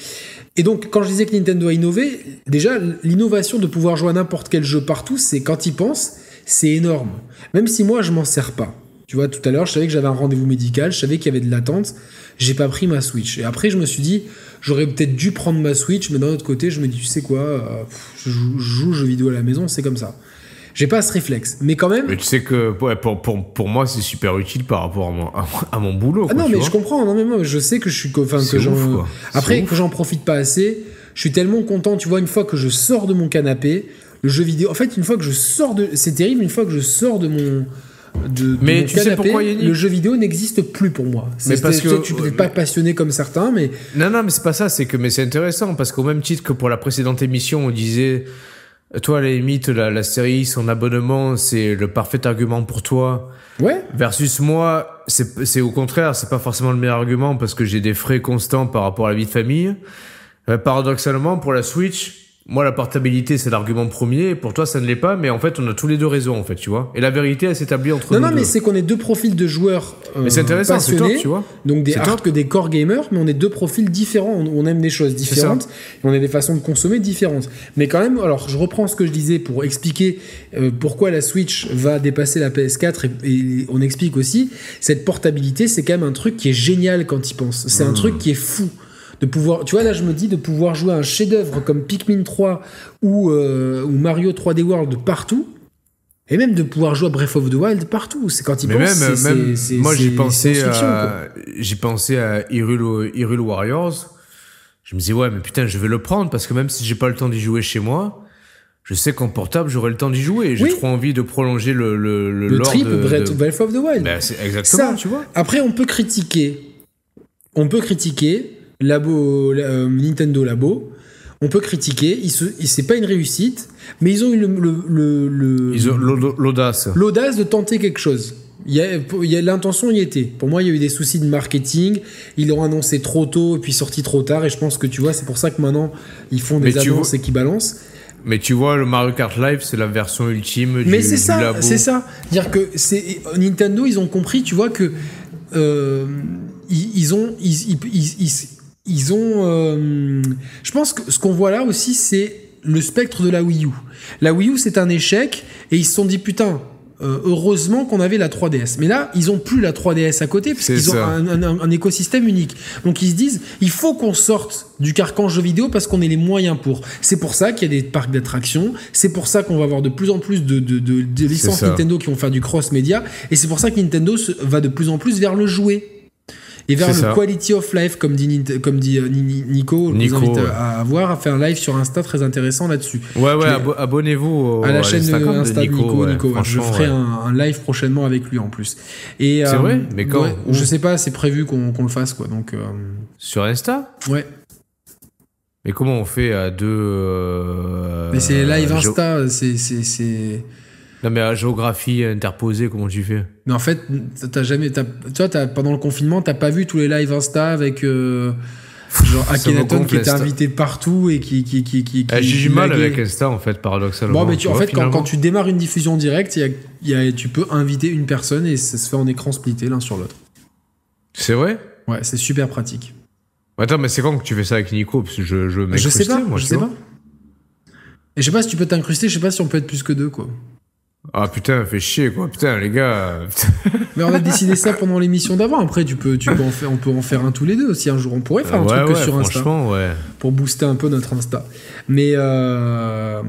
Et donc, quand je disais que Nintendo a innové, déjà, l'innovation de pouvoir jouer à n'importe quel jeu partout, c'est quand ils pensent, c'est énorme. Même si moi, je m'en sers pas. Tu vois, tout à l'heure, je savais que j'avais un rendez-vous médical, je savais qu'il y avait de l'attente, j'ai pas pris ma Switch. Et après, je me suis dit, j'aurais peut-être dû prendre ma Switch, mais d'un autre côté, je me dis, tu sais quoi, euh, je joue, jeux vidéo à la maison, c'est comme ça. J'ai pas ce réflexe. Mais quand même. Mais tu sais que ouais, pour, pour, pour moi, c'est super utile par rapport à mon, à, mon boulot. Ah non, mais vois. je comprends. Non, mais moi, je sais que je suis. Enfin, que j'en. Après, que j'en profite pas assez, je suis tellement content. Tu vois, une fois que je sors de mon canapé, le jeu vidéo. En fait, une fois que je sors de. C'est terrible, une fois que je sors de mon. De, de Mais mon tu sais canapé, pourquoi, Yannick le jeu vidéo n'existe plus pour moi. Mais C'est- parce que- tu peux être pas passionné comme certains, mais Non, non, mais c'est pas ça, c'est que mais c'est intéressant parce qu'au même titre que pour la précédente émission, on disait, toi, à la limite, la, la série, son abonnement, c'est le parfait argument pour toi. ouais. Versus moi, c'est au contraire, c'est pas forcément le meilleur argument parce que j'ai des frais constants par rapport à la vie de famille. Euh, paradoxalement, pour la Switch, moi, la portabilité, c'est l'argument premier. Pour toi, ça ne l'est pas, mais en fait, on a tous les deux raison, en fait, tu vois. Et la vérité, elle s'établit entre Non, nous non, mais deux. c'est qu'on est deux profils de joueurs euh, Mais c'est intéressant, c'est passionnés, top, tu vois. donc des hard que des core gamers, mais on est deux profils différents. On, on aime des choses différentes, et on a des façons de consommer différentes. Mais quand même, alors je reprends ce que je disais pour expliquer euh, pourquoi la Switch va dépasser la PS4 et, et on explique aussi cette portabilité, c'est quand même un truc qui est génial quand il pense. C'est Mmh. un truc qui est fou de pouvoir, tu vois, là je me dis de pouvoir jouer à un chef-d'œuvre comme Pikmin 3 ou, euh, ou Mario 3D World partout. Et même de pouvoir jouer à Breath of the Wild partout, c'est quand il Mais pense. même, même moi, j'ai pensé à, j'ai pensé à Hyrule, Hyrule Warriors. Je me disais, ouais, mais putain, je vais le prendre parce que même si j'ai pas le temps d'y jouer chez moi, je sais qu'en portable, j'aurai le temps d'y jouer. J'ai Oui. trop envie de prolonger le, le, le, Le lore trip de, Breath, de- of the Wild. Ben, c'est exactement, Ça, tu vois. Après, on peut critiquer. On peut critiquer Labo, euh, Nintendo Labo. On peut critiquer. C'est pas une réussite, mais ils ont eu le- le- le- l'audace. l'audace de tenter quelque chose. L'intention y était. Pour moi, il y a eu des soucis de marketing. Ils l'ont annoncé trop tôt et puis sorti trop tard. Et je pense que tu vois, c'est pour ça que maintenant ils font des Mais annonces et qu'ils balancent. Mais tu vois, le Mario Kart Live, c'est la version ultime Mais du, c'est du ça, labo. c'est ça. Dire que c'est Nintendo, ils ont compris, tu vois que euh, ils, ils ont, ils, ils, ils, ont. euh, je pense que ce qu'on voit là aussi, c'est le spectre de la Wii U. La Wii U, c'est un échec, et ils se sont dit putain. euh, heureusement qu'on avait la 3DS. Mais là, ils ont plus la 3DS à côté, parce qu'ils ont un, un- un écosystème unique. Donc ils se disent, il faut qu'on sorte du carcan jeu vidéo parce qu'on ait les moyens pour. C'est pour ça qu'il y a des parcs d'attractions. C'est pour ça qu'on va avoir de plus en plus de, de, de- de licences. Nintendo qui vont faire du cross-média. Et c'est pour ça que Nintendo va de plus en plus vers le jouet. Et vers le ça. quality of life, comme dit, comme dit euh, Ni- Ni- Nico, je vous Nico, invite ouais. à, à voir, a fait un live sur Insta très intéressant là-dessus. Ouais, ouais, abonnez-vous à la chaîne de l'Instagram Insta de Nico. ouais, Nico, je ferai ouais. un, un live prochainement avec lui en plus. C'est euh, vrai? Mais quand? Je sais pas, c'est prévu qu'on qu'on le fasse quoi. Donc euh, Sur Insta? Ouais. Mais comment on fait à deux. Mais c'est live Insta, c'est. Non, mais à géographie interposée, comment tu fais? Mais en fait, t'as jamais, toi, t'as- pendant le confinement, t'as pas vu tous les lives Insta avec euh, genre Akhenaton qui était invité partout et qui qui qui qui. Ah, qui- J'ai du mal avec Insta, en fait, paradoxalement. Bon, mais tu, en vois, fait, quand, tu démarres une diffusion directe, y a, il y a- tu peux inviter une personne et ça se fait en écran splitté l'un sur l'autre. C'est vrai? Ouais, c'est super pratique. Attends, mais c'est quand que tu fais ça avec Nico? Parce que je, je, Je sais pas, moi, je tu sais vois. pas. Et je sais pas si tu peux t'incruster, je sais pas si on peut être plus que deux, quoi. Ah putain, fait chier, quoi. Putain, les gars. putain. Mais on a décidé ça pendant l'émission d'avant. Après, tu peux, tu peux en faire, on peut en faire un tous les deux aussi un jour. On pourrait faire un ouais, truc que ouais, sur Insta ouais. pour booster un peu notre Insta. Mais euh,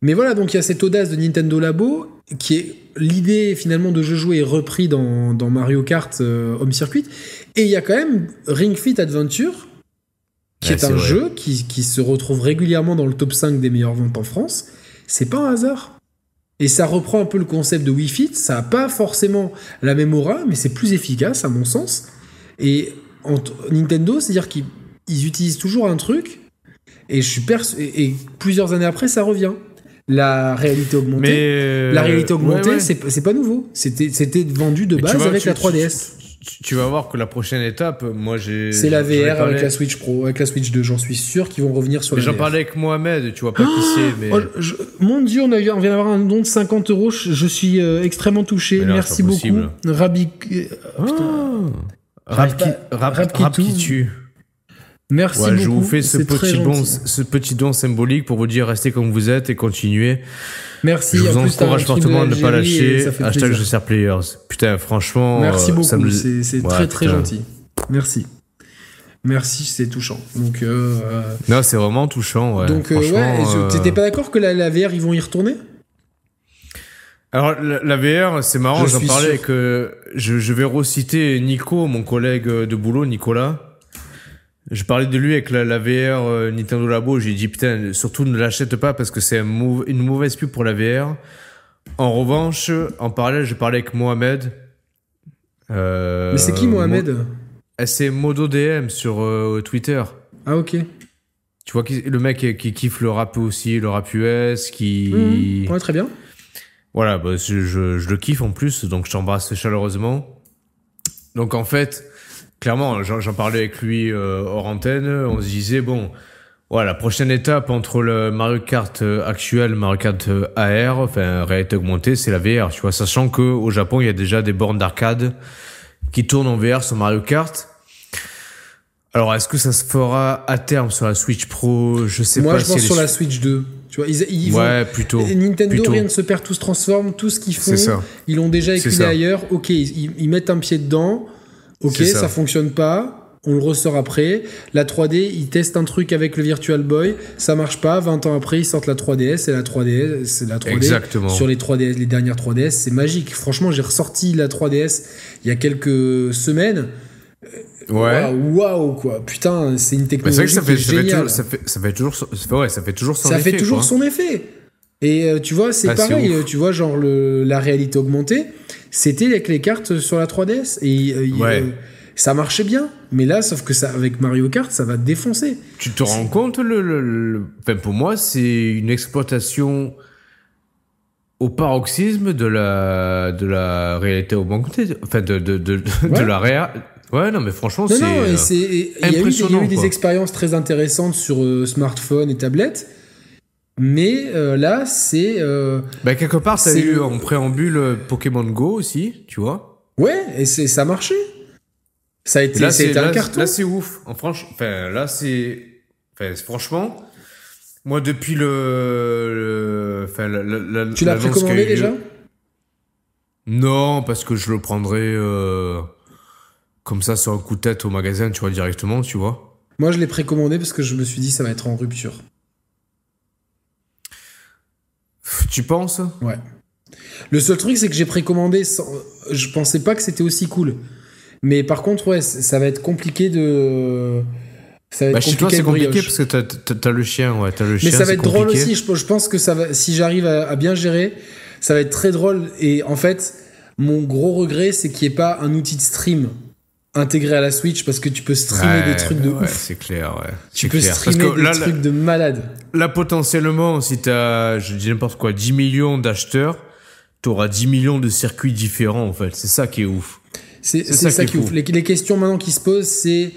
mais voilà, donc il y a cette audace de Nintendo Labo qui est l'idée finalement de jeu joué est repris dans, dans Mario Kart euh, Home Circuit. Et il y a quand même Ring Fit Adventure qui Ouais, est un vrai. jeu qui, qui se retrouve régulièrement dans le top 5 des meilleures ventes en France. C'est pas un hasard. Et ça reprend un peu le concept de Wii Fit. Ça n'a pas forcément la même aura, mais c'est plus efficace à mon sens. Et Nintendo, c'est-à-dire qu'ils ils utilisent toujours un truc, et je suis perso- et, et plusieurs années après, ça revient. La réalité augmentée. Euh, La réalité augmentée, ouais, ouais. c'est pas nouveau. C'était vendu de Mais base vois, avec tu- la 3DS. Tu, tu vas voir que la prochaine étape, moi j'ai. C'est la VR parlé- avec la Switch Pro, avec la Switch 2, j'en suis sûr qu'ils vont revenir sur Mais la j'en parlais avec Mohamed, tu vois pas qui c'est, mais. Oh, je- mon dieu, on, a eu- on vient d'avoir un don de 50 euros. Je, suis euh, extrêmement touché. Non, Merci beaucoup. Rabi, euh, Ah. Rap qui, rap, rap qui tue. Merci Ouais, beaucoup. je vous fais ce petit, don, gentil. ce petit don symbolique pour vous dire restez comme vous êtes et continuez. Merci. Je vous En encourage fortement à ne pas lâcher. Hashtag je sers players. Putain, franchement. Merci euh, beaucoup. me- C'est Ouais, très très putain. gentil. Merci. Merci, c'est touchant. Donc, euh, euh, Non, c'est vraiment touchant. Ouais. donc euh, ouais. euh, T'étais pas d'accord que la, la VR ils vont y retourner? Alors, la, la VR, c'est marrant, Je j'en parlais sûr. euh, je, je vais reciter Nico, mon collègue de boulot, Nicolas. Je parlais de lui avec la, la VR euh, Nintendo Labo. J'ai dit, putain, surtout ne l'achète pas parce que c'est un une mauvaise pub pour la VR. En revanche, en parallèle, je parlais avec Mohamed. Euh, Mais c'est qui Mohamed Mo- Eh, C'est Modo DM sur euh, Twitter. Ah ok. Tu vois, le mec qui, qui kiffe le rap aussi, le rap US, qui. Mhm. Ouais, très bien. Voilà, bah, je, je, je le kiffe en plus, donc je t'embrasse chaleureusement. Donc en fait, clairement, j'en parlais avec lui euh, hors antenne, on se disait, bon, voilà, la prochaine étape entre le Mario Kart euh, actuel, Mario Kart euh, AR, enfin réalité augmentée, c'est la VR, tu vois, sachant que au Japon, il y a déjà des bornes d'arcade qui tournent en VR sur Mario Kart. Alors, est-ce que ça se fera à terme sur la Switch Pro? Je sais Moi, pas je si pense sur la Switch 2. Tu vois, ils, ils vont- Ouais, plutôt. Nintendo, plutôt. rien ne se perd, tout se transforme, tout ce qu'ils font, C'est ça. ils l'ont déjà éculé ailleurs. Ok, ils, ils mettent un pied dedans. Ok, ça. ça. fonctionne pas. On le ressort après. La 3D, ils testent un truc avec le Virtual Boy. Ça marche pas. 20 ans après, ils sortent la 3DS. Et la 3DS, c'est la 3D. Exactement. Sur les 3DS, les dernières 3DS, c'est magique. Franchement, j'ai ressorti la 3DS il y a quelques semaines. Ouais. Waouh, waouh, quoi. Putain, c'est une Mais c'est technologie vrai que ça fait, ça géniale. toujours, ça fait, ça fait toujours, son- ça fait- ouais, ça fait toujours son ça effet, fait toujours quoi. son effet. Et euh, tu vois, c'est Ah, pareil, euh, tu vois, genre le, la réalité augmentée, c'était avec les cartes sur la 3DS. Et euh, Ouais. euh, ça marchait bien. Mais là, sauf que ça, avec Mario Kart, ça va défoncer. Tu te rends compte le, le- le- enfin pour moi c'est une exploitation au paroxysme de la de la réalité augmentée, enfin de de de, de Ouais. la réa. Ouais non mais franchement c'est. non, et c'est- et il y a eu- impressionnant, des expériences très intéressantes sur euh, smartphone et tablette. Mais euh, là, c'est. euh, Bah, quelque part, t'as eu en préambule euh, Pokémon Go aussi, tu vois. Ouais, et c'est ça a marché. Ça a Et été, là, ça a c'est été un là, carton. là, c'est ouf. En enfin, là, c'est. Enfin, franchement, moi, depuis le. le- Enfin, la, la- la- tu l'as précommandé déjà? Non, parce que je le prendrai euh, comme ça sur un coup de tête au magasin, tu vois, directement, tu vois. Moi, je l'ai précommandé parce que je me suis dit ça va être en rupture. Tu penses Ouais. Le seul truc, c'est que j'ai précommandé. Sans... Je pensais pas que c'était aussi cool. Mais par contre, ouais, ça va être compliqué de. Ça va être Bah, chez toi, c'est compliqué parce que t'as- le chien, ouais, le chien. Mais ça va être drôle aussi. Je, je pense que ça va, si j'arrive à, à bien gérer, ça va être très drôle. Et en fait, mon gros regret, c'est qu'il n'y ait pas un outil de stream intégré à la Switch parce que tu peux streamer Ouais, des trucs de ouais, ouf. C'est clair, ouais. Tu peux clair. streamer des là, trucs de malade. là, potentiellement, si t'as, je dis n'importe quoi, 10 millions d'acheteurs, t'auras 10 millions de circuits différents, en fait. C'est ça qui est ouf. C'est ça ça, qui qui est ouf. les questions maintenant qui se posent, c'est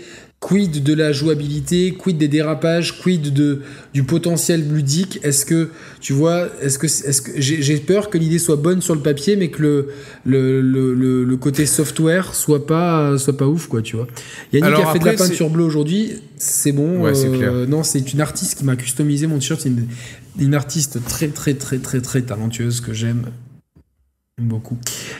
quid de la jouabilité, quid des dérapages, quid de, du potentiel ludique? Est-ce que, tu vois, est-ce que, est-ce que j'ai peur que l'idée soit bonne sur le papier, mais que le, le, le, le, le côté software soit pas, soit pas ouf, quoi, tu vois? Yannick Alors a fait de la peinture bleue aujourd'hui, c'est bon. Ouais, c'est euh, clair. Non, c'est une artiste qui m'a customisé mon t-shirt. C'est une, une artiste très, très, très, très, très talentueuse que j'aime beaucoup.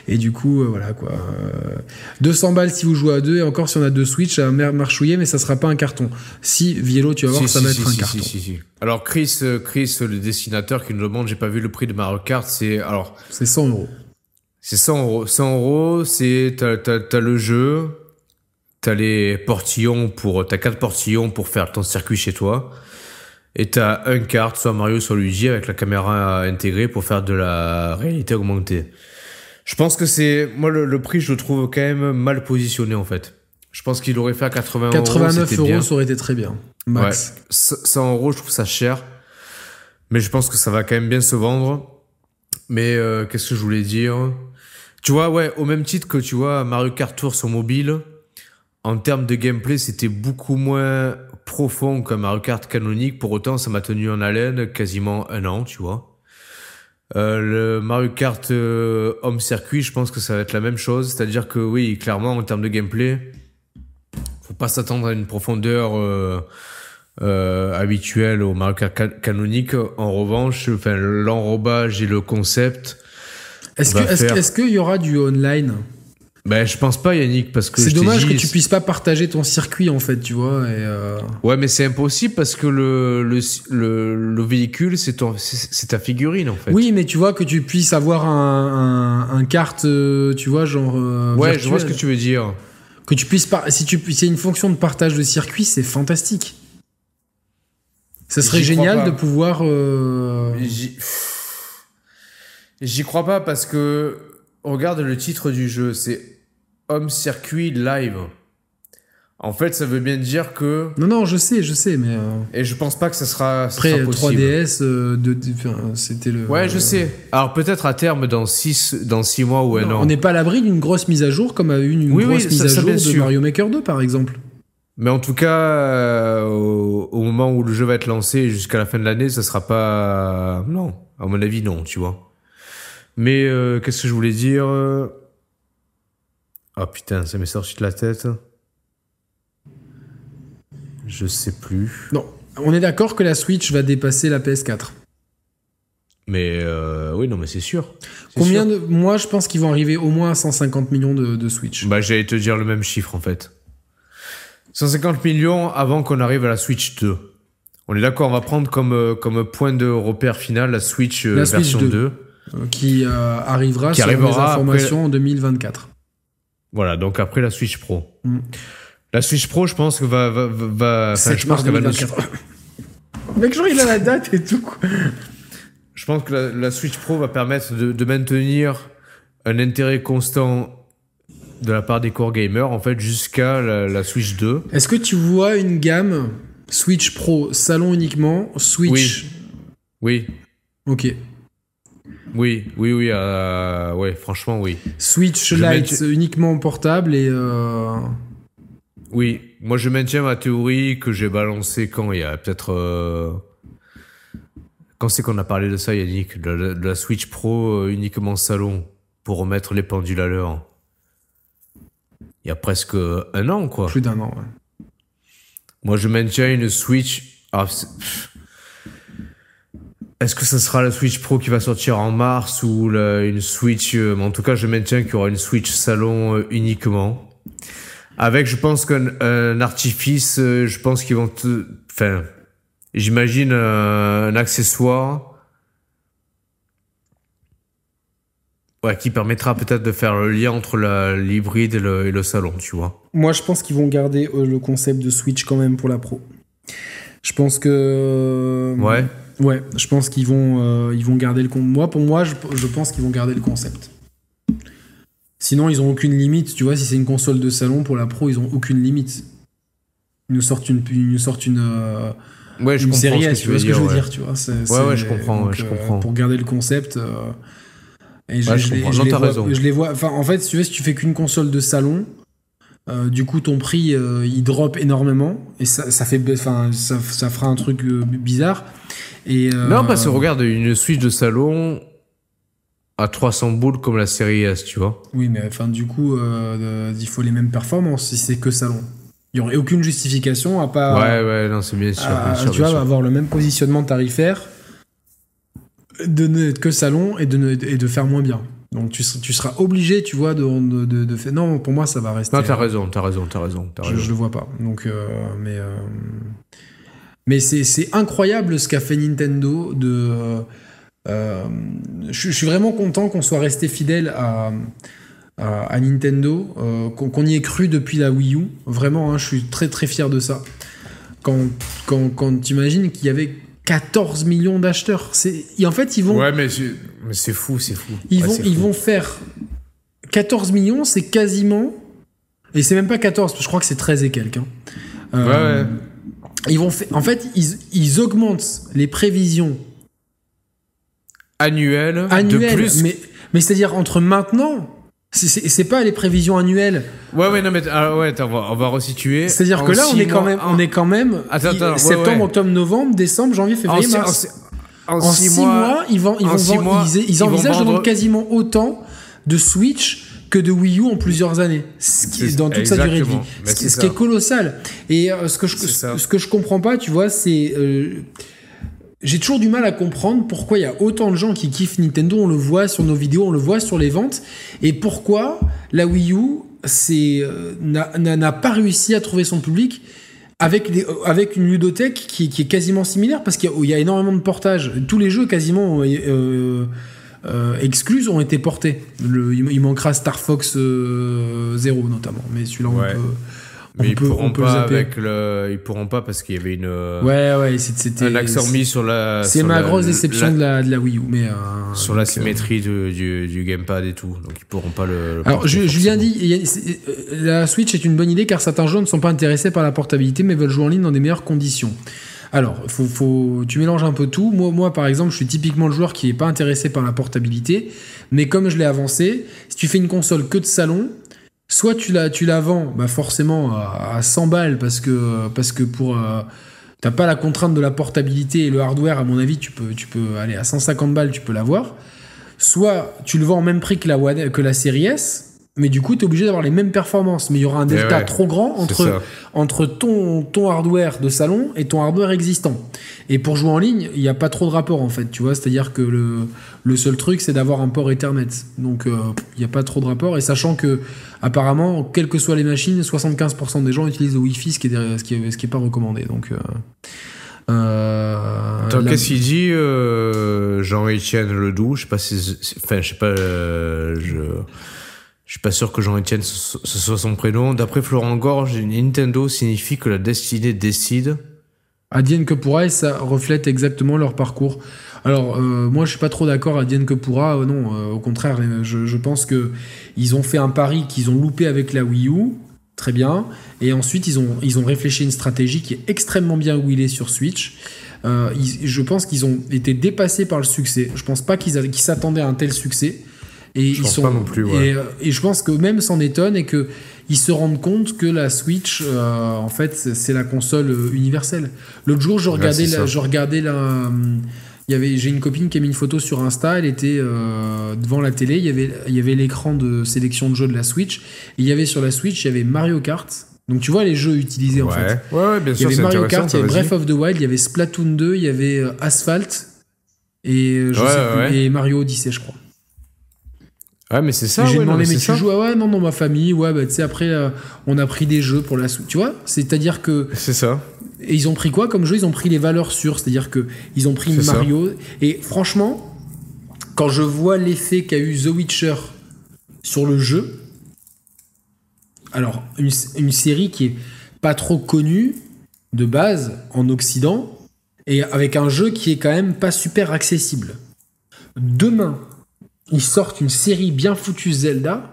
Et du coup, euh, voilà quoi. Euh, 200 balles si vous jouez à deux, et encore si on a deux Switch à mar- marchouiller, mais ça sera pas un carton. Si, Vielo, tu vas voir, Si, ça si, va si, être un carton. si, si, si. Alors, Chris, euh, Chris, le dessinateur qui nous demande, j'ai pas vu le prix de Mario Kart, c'est, alors, C'est 100 euros. C'est 100 euros. 100 euros, c'est t'as, t'as, t'as le jeu, t'as les portillons pour t'as quatre portillons pour faire ton circuit chez toi, et t'as un kart, soit Mario, soit Luigi, avec la caméra intégrée pour faire de la réalité augmentée. Je pense que c'est moi le, le prix, je le trouve quand même mal positionné en fait. Je pense qu'il aurait fait à 80 euros. 89 c'était euros, ça aurait été très bien. Max. Ouais. 100 euros, je trouve ça cher. Mais je pense que ça va quand même bien se vendre. Mais euh, qu'est-ce que je voulais dire? Tu vois, ouais, au même titre que tu vois Mario Kart Tour sur mobile, en termes de gameplay, c'était beaucoup moins profond qu'un Mario Kart canonique. Pour autant, ça m'a tenu en haleine quasiment un an, tu vois. Euh, le Mario Kart euh, Home Circuit, je pense que ça va être la même chose. C'est-à-dire que oui, clairement, en termes de gameplay, faut pas s'attendre à une profondeur euh, euh, habituelle au Mario Kart ca- canonique. En revanche, enfin, l'enrobage et le concept, Est-ce que, est-ce qu'il y aura du online? Ben, je pense pas, Yannick, parce que C'est dommage dit, que tu puisses pas partager ton circuit en fait, tu vois. Et euh, Ouais, mais c'est impossible parce que le, le, le, le véhicule, c'est ton- c'est ta figurine, en fait. Oui, mais tu vois que tu puisses avoir un, un, un carte, euh, tu vois, genre. euh, Ouais, je vois ce que tu veux dire. Que tu puisses par... si tu c'est une fonction de partage de circuit, c'est fantastique. Ça serait génial de pouvoir. euh, J'y J'y crois pas parce que regarde le titre du jeu, c'est Home Circuit Live. En fait, ça veut bien dire que Non, non, je sais, je sais, mais euh, et je pense pas que ça sera, ça après sera possible. 3DS, euh, de, enfin, c'était le. Ouais, je sais. Alors peut-être à terme dans 6 dans six mois ou un Non, an. on n'est pas à l'abri d'une grosse mise à jour, comme a eu une Oui, oui, grosse ça- mise à ça, jour bien de sûr. Mario Maker 2, par exemple. Mais en tout cas, euh, au, au moment où le jeu va être lancé jusqu'à la fin de l'année, ça sera pas non. À mon avis, non, tu vois. Mais euh, qu'est-ce que je voulais dire Ah putain, ça m'est sorti de la tête. Je sais plus. Non, on est d'accord que la Switch va dépasser la PS4. Mais euh, oui, non, mais c'est sûr. Combien sûr. de. Moi, je pense qu'ils vont arriver au moins à 150 millions de, de Switch. Bah, j'allais te dire le même chiffre en fait. 150 millions avant qu'on arrive à la Switch 2. On est d'accord, on va prendre comme, euh, comme point de repère final la Switch euh, Switch version 2. 2. euh, qui euh, arrivera Qui selon les informations en 2024. Voilà, donc après la Switch Pro. Mm. La Switch Pro, je pense que va. va, va- va enfin, 7 je pense qu'elle va nous- 2024. Mec, genre, il a la date et tout, quoi. Je pense que la, la Switch Pro va permettre de, de maintenir un intérêt constant de la part des core gamers, en fait, jusqu'à la, la Switch 2. Est-ce que tu vois une gamme Switch Pro salon uniquement, Switch. Oui, Ok. Oui, oui, oui, euh, ouais, franchement, oui. Switch Je Lite maintiens- uniquement portable et. euh, Oui, moi je maintiens ma théorie que j'ai balancée quand il y a peut-être Quand c'est qu'on a parlé de ça, Yannick, de la, de la Switch Pro euh, uniquement salon pour remettre les pendules à l'heure Il y a presque un an, quoi. Plus d'un an, ouais. Moi, je maintiens une Switch. Ah, Est-ce que ça sera la Switch Pro qui va sortir en mars ou la- une Switch euh, En tout cas, je maintiens qu'il y aura une Switch salon euh, uniquement. Avec, je pense qu'un un artifice, euh, je pense qu'ils vont. Enfin, j'imagine un accessoire... Ouais, qui permettra peut-être de faire le lien entre l'hybride et le, et le salon, tu vois. Moi, je pense qu'ils vont garder le concept de Switch quand même pour la Pro. Je pense que. Ouais. Ouais, je pense qu'ils vont, euh, ils vont garder le con. Moi, pour moi, je, je pense qu'ils vont garder le concept. Sinon, ils ont aucune limite. Tu vois, si c'est une console de salon pour la Pro, ils ont aucune limite. Ils nous sortent une, ils nous sortent une, euh, Ouais, je une série ce que S. tu vois ce que je veux ouais. dire, tu vois. c'est- Ouais, ouais, je comprends, ouais, donc, je euh, comprends. Pour garder le concept. euh, et je, Ouais, je je les vois. Enfin, en fait, si tu veux, si tu fais qu'une console de salon, euh, du coup, ton prix, euh, il drop énormément. Et ça, ça fait, enfin, ça, ça fera un truc euh, bizarre. Et, Non, parce que regarde, une Switch de salon à 300 boules comme la série S, tu vois. Oui, mais enfin, du coup, il faut les mêmes performances si c'est que salon. Il n'y aurait aucune justification à pas. ouais, ouais, non, c'est bien sûr. à- bien sûr, tu bien sûr. avoir le même positionnement tarifaire de n'être que salon et de, ne- et de faire moins bien. Donc tu, seras- tu seras obligé, tu vois, de, de, de- de faire. Non, pour moi, ça va rester. Non, t'as euh, raison, t'as raison, t'as raison. Je, raison. je le vois pas. Donc, euh, mais euh, mais c'est incroyable ce qu'a fait Nintendo. De, euh, je, je suis vraiment content qu'on soit resté fidèle à, à, à Nintendo, qu'on qu'on y ait cru depuis la Wii U. Vraiment, hein, je suis très très fier de ça. Quand quand quand t'imagines qu'il y avait 14 millions d'acheteurs, c'est et en fait ils vont Ouais, mais c'est mais c'est fou, c'est fou. ils Ouais, vont, ils fou. vont faire 14 millions, c'est quasiment. Et c'est même pas 14, parce que je crois que c'est 13 et quelques. hein. Euh, Ouais, ouais. Ils vont fa- en fait, ils, ils augmentent les prévisions Annuel, annuelles. de plus. Mais, mais c'est-à-dire entre maintenant. C'est- pas les prévisions annuelles. Ouais, ouais, non, mais ah, ouais, attends, on va, on va resituer. C'est-à-dire que là, on est, quand mois- même, en- on est quand même. Attends, attends, ouais, septembre, ouais. octobre, novembre, décembre, janvier, février, en mars. en En six 6 mois, ils, vont, ils, en vont six vendre- mois, ils, ils ils vont envisagent vendre- quasiment autant de Switch que de Wii U en plusieurs années, ce qui, dans toute sa durée de vie. Ce, qui- c'est ce qui est colossal. Et euh, ce, que je, ça. ce que je comprends pas, tu vois, c'est. euh, j'ai toujours du mal à comprendre pourquoi il y a autant de gens qui kiffent Nintendo. On le voit sur nos vidéos, on le voit sur les ventes. Et pourquoi la Wii U c'est, euh, n'a pas réussi à trouver son public avec, euh, avec une ludothèque qui, qui est quasiment similaire? Parce qu'il y, a- il y a énormément de portages. Tous les jeux quasiment euh, euh, exclus ont été portés. Le- il, il manquera Star Fox euh, 0 notamment, mais celui-là on Ouais. peut. Mais on ils peut- pourront on peut le pas avec le, ils pourront pas parce qu'il y avait une, euh, Ouais, ouais, c'était. un accent mis sur la. C'est ma la- grosse déception la- de, la, de la Wii U. Mais, euh, sur la donc, euh, symétrie du, du gamepad et tout, donc ils pourront pas le. le Alors, Ju- Julien dit a- la Switch est une bonne idée car certains joueurs ne sont pas intéressés par la portabilité mais veulent jouer en ligne dans des meilleures conditions. Alors, faut, faut, tu mélanges un peu tout. Moi, moi, par exemple, je suis typiquement le joueur qui n'est pas intéressé par la portabilité. Mais comme je l'ai avancé, si tu fais une console que de salon, soit tu la, tu vends bah forcément à, à 100 balles parce que, parce que pour. euh, T'as pas la contrainte de la portabilité et le hardware, à mon avis, tu peux, tu peux aller à 150 balles, tu peux l'avoir. Soit tu le vends au même prix que la, que la série S, mais du coup, tu es obligé d'avoir les mêmes performances. Mais il y aura un Eh delta ouais, trop grand entre, entre ton, ton hardware de salon et ton hardware existant. Et pour jouer en ligne, il n'y a pas trop de rapport en fait, tu vois. C'est-à-dire que le, le seul truc, c'est d'avoir un port Ethernet. Donc euh, il n'y a pas trop de rapport. Et sachant que, apparemment, quelles que soient les machines, 75% des gens utilisent le Wi-Fi, ce qui est, ce qui est, ce qui est pas recommandé. Donc. euh, euh, la- qu'est-ce qu'il dit, euh, Jean-Étienne Ledoux? Je sais pas si, si- enfin, je sais pas, euh, je, je suis pas sûr que Jean-Étienne ce, ce soit son prénom. D'après Florent Gorge, Nintendo signifie que la destinée décide. Adienne que et ça reflète exactement leur parcours. Alors euh, moi je suis pas trop d'accord Adienne que euh, non, euh, au contraire, je, pense que ils ont fait un pari qu'ils ont loupé avec la Wii U, très bien, et ensuite ils ont ils ont réfléchi une stratégie qui est extrêmement bien wheelée sur Switch. Je pense qu'ils ont été dépassés par le succès. Je pense pas qu'ils s'attendaient à un tel succès. Et ils pense sont pas non plus, ouais. et, euh, et je pense que même s'en étonnent et que ils se rendent compte que la Switch, euh, en fait, c'est la console euh, universelle. L'autre jour, je regardais, la, je regardais la, Il y avait, j'ai une copine qui a mis une photo sur Insta. Elle était euh, devant la télé. Il y avait, il y avait l'écran de sélection de jeux de la Switch. Et il y avait sur la Switch, il y avait Mario Kart. Donc tu vois les jeux utilisés en fait. Ouais, ouais, bien Il y sûr, avait Mario Kart, il y avait. Breath of the Wild, il y avait Splatoon 2, il y avait Asphalt et je Ouais, sais ouais. plus, et Mario Odyssey, je crois. Ouais, mais c'est ça. J'ai ouais, non, demandé, mais mais tu ça. joues Ah ouais, non, dans ma famille, ouais, bah tu sais, après, euh, on a pris des jeux pour la. Tu vois C'est-à-dire que. C'est ça. Et ils ont pris quoi comme jeu? Ils ont pris les valeurs sûres, c'est-à-dire que ils ont pris ça. Mario. Et franchement, quand je vois l'effet qu'a eu The Witcher sur le jeu, alors une, une série qui est pas trop connue de base en Occident et avec un jeu qui est quand même pas super accessible. Demain, ils sortent une série bien foutue Zelda,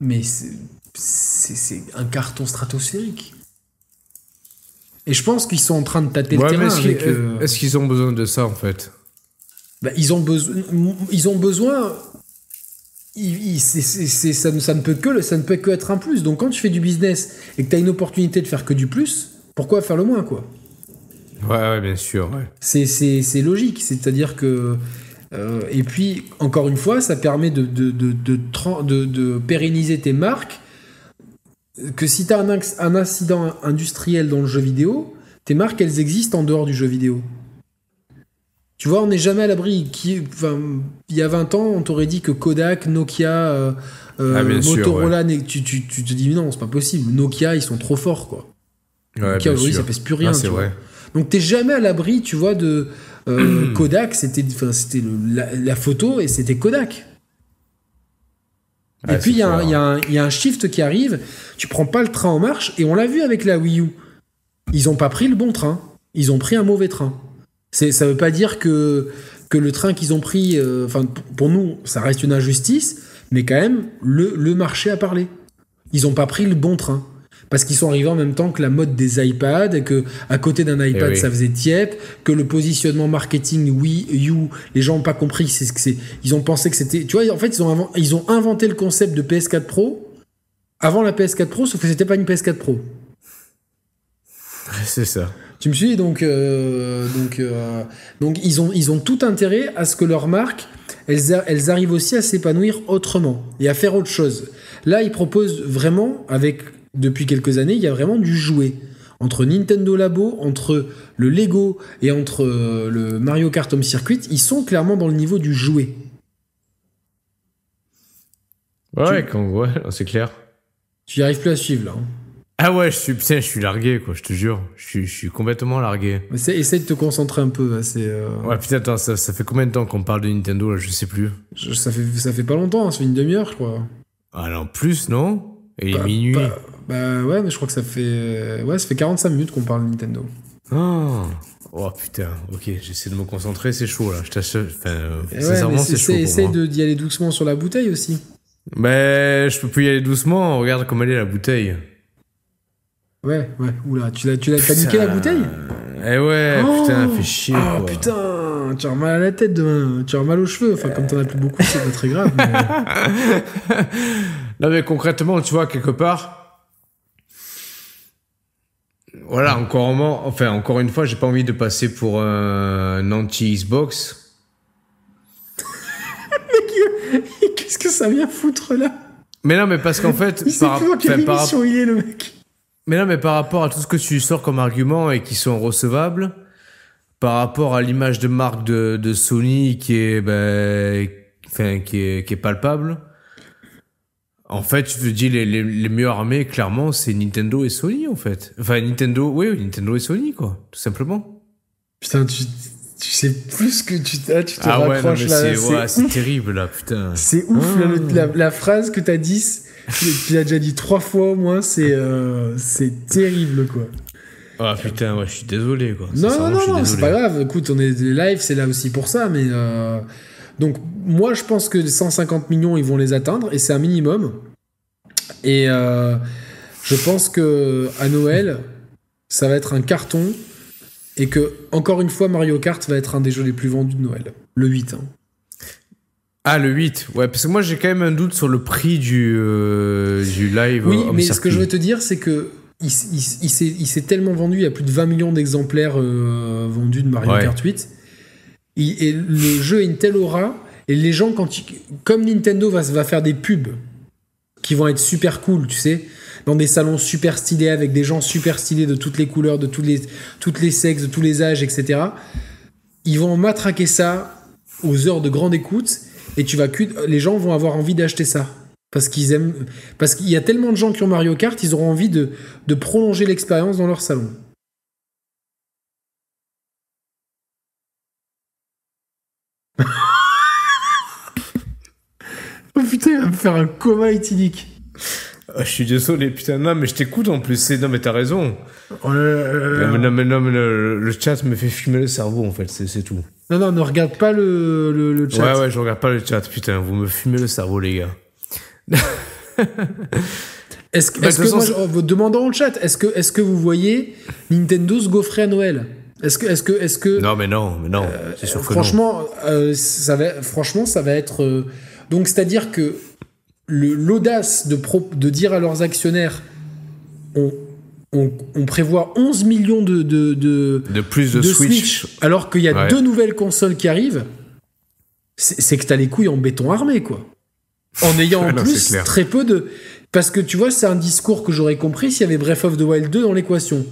mais c'est- un carton stratosphérique. Et je pense qu'ils sont en train de tâter le Ouais, mais terrain est-ce qu'ils avec. euh, est-ce qu'ils ont besoin de ça en fait? Bah, ils ont besoin. Ils ont besoin. ça, ne- ça ne peut que le- ça ne peut que être un plus. Donc quand tu fais du business et que tu as une opportunité de faire que du plus, pourquoi faire le moins quoi? Ouais, ouais, bien sûr. Ouais. C'est logique. C'est-à-dire que. Euh, et puis, encore une fois, ça permet de, pérenniser tes marques. Que si tu as un, un incident industriel dans le jeu vidéo, tes marques, elles existent en dehors du jeu vidéo. Tu vois, on n'est jamais à l'abri. Enfin, Il y a 20 ans, on t'aurait dit que Kodak, Nokia, euh, euh, Ah, sûr, Motorola, tu, tu, tu te dis non, c'est pas possible. Nokia, ils sont trop forts, quoi. Ouais, Nokia, aujourd'hui, ça pèse plus rien. Ah, tu vois. vrai. Donc t'es jamais à l'abri, tu vois, de euh, Kodak, c'était la, la photo et c'était Kodak. et puis il y, a un- y y a shift qui arrive, tu prends pas le train en marche et on l'a vu avec la Wii U. Ils ont pas pris le bon train, ils ont pris un mauvais train. Ça veut pas dire que que le train qu'ils ont pris, euh, enfin pour nous ça reste une injustice, mais quand même le, le marché a parlé. Ils ont pas pris le bon train. Parce qu'ils sont arrivés en même temps que la mode des iPads, et que à côté d'un iPad Eh oui. ça faisait tiep, que le positionnement marketing Wii U, les gens n'ont pas compris, c'est ce que c'est. Ils ont pensé que c'était. Tu vois, en fait, ils ont, inven- ils ont inventé le concept de PS4 Pro avant la PS4 Pro, sauf que c'était pas une PS4 Pro. C'est ça. Tu me suis? Donc euh, donc euh, donc ils ont ils ont tout intérêt à ce que leurs marques elles, a- elles arrivent aussi à s'épanouir autrement et à faire autre chose. Là, ils proposent vraiment avec depuis quelques années, il y a vraiment du jouet entre Nintendo Labo, entre le Lego et entre euh, le Mario Kart Home Circuit, ils sont clairement dans le niveau du jouet. Ouais, ouais, c'est clair. Tu n'y arrives plus à suivre là. hein. Ah ouais, je suis, putain, je suis largué, quoi, je te jure. Je suis, je suis complètement largué. Essaye, essaye de te concentrer un peu. hein, C'est euh, Ouais, putain, attends, ça, ça fait combien de temps qu'on parle de Nintendo, là, je sais plus. je- ça fait ça fait pas longtemps, hein, ça fait une demi-heure, je crois. Ah non, plus, non? Et il est Bah, minuit. bah, bah ouais, mais je crois que ça fait ouais, ça fait 45 minutes qu'on parle de Nintendo. Ah. Oh putain, ok, j'essaie de me concentrer, c'est chaud là. Je t'assure, enfin, euh, ouais, sincèrement, c'est chaud. essaye, d'y aller doucement sur la bouteille aussi. Mais je peux plus y aller doucement, regarde comme elle est la bouteille. Ouais, ouais. Oula, tu l'as, tu l'as, t'as niqué la bouteille? Eh ouais, Oh putain, fait chier. Oh quoi. putain, tu as mal à la tête demain, tu as mal aux cheveux. Enfin, comme t'en as plus beaucoup, c'est pas très grave. mais- Non mais concrètement, tu vois, quelque part, voilà, encore, un moment- enfin, encore une fois, j'ai pas envie de passer pour un anti-Xbox. Qu'est-ce que ça vient foutre là? Mais non, mais parce qu'en fait, Il sait par, plus dans quelle enfin, par- il est le mec. mais non, mais par rapport à tout ce que tu sors comme argument et qui sont recevables, par rapport à l'image de marque de, de Sony qui est, ben, enfin, qui est, qui est palpable. En fait, je te dis, les, les, les mieux armés, clairement, c'est Nintendo et Sony, en fait. Enfin, Nintendo, oui, Nintendo et Sony, quoi, tout simplement. Putain, tu, tu sais plus que tu, ah, tu te Ah ouais, non, mais là. c'est, ouais, c'est terrible, là, putain. C'est ouf, Ah. là, le- la, la phrase que t'as dit, tu l'as déjà dit trois fois au moins, c'est euh, c'est terrible quoi. Ah, putain, ouais, je suis désolé, quoi. Non, non, non, c'est pas grave. Écoute, on est live, c'est là aussi pour ça, mais euh, donc moi je pense que les 150 millions ils vont les atteindre et c'est un minimum. Et euh, je pense que à Noël ça va être un carton et que encore une fois Mario Kart va être un des jeux les plus vendus de Noël, le 8. hein. Ah, le 8, ouais, parce que moi, j'ai quand même un doute sur le prix du, euh, du live. Oui, mais ce que je veux te dire, c'est que il, s'est il s'est tellement vendu, il y a plus de 20 millions d'exemplaires euh, vendus de Mario Ouais. Kart 8. Et le jeu a une telle aura, et les gens, quand ils- comme Nintendo va, va faire des pubs qui vont être super cool, tu sais, dans des salons super stylés avec des gens super stylés de toutes les couleurs, de toutes les, toutes les sexes, de tous les âges, etc. Ils vont matraquer ça aux heures de grande écoute et tu vas les gens vont avoir envie d'acheter ça. Parce qu'ils aiment, parce qu'il y a tellement de gens qui ont Mario Kart, ils auront envie de, de prolonger l'expérience dans leur salon. Oh putain, il va me faire un coma éthylique. Ah, je suis désolé, putain, non, mais je t'écoute en plus. C'est... Non, mais t'as raison. Oh là là. Non, mais, non, mais, non, mais le, le chat me fait fumer le cerveau, en fait, c'est, tout. Non, non, ne regarde pas le, le, le chat. Ouais, ouais, je regarde pas le chat, putain, vous me fumez le cerveau, les gars. Est-ce Bah, de que toute moi, demandons en chat, est-ce que, est-ce que vous voyez Nintendo se gaufrer à Noël? Est-ce que, est-ce que, est-ce que, Non, mais non, mais non, c'est sûr que non. franchement, euh, ça va, franchement, ça va être. euh, donc, c'est-à-dire que l'audace de, pro- de dire à leurs actionnaires, on, on, on prévoit 11 millions de, de, de, De plus de, de Switch. Switch, alors qu'il y a Ouais. deux nouvelles consoles qui arrivent, c'est c'est que t'as les couilles en béton armé, quoi. En ayant en non, plus c'est très peu de. Parce que tu vois, c'est un discours que j'aurais compris s'il y avait Breath of the Wild 2 dans l'équation.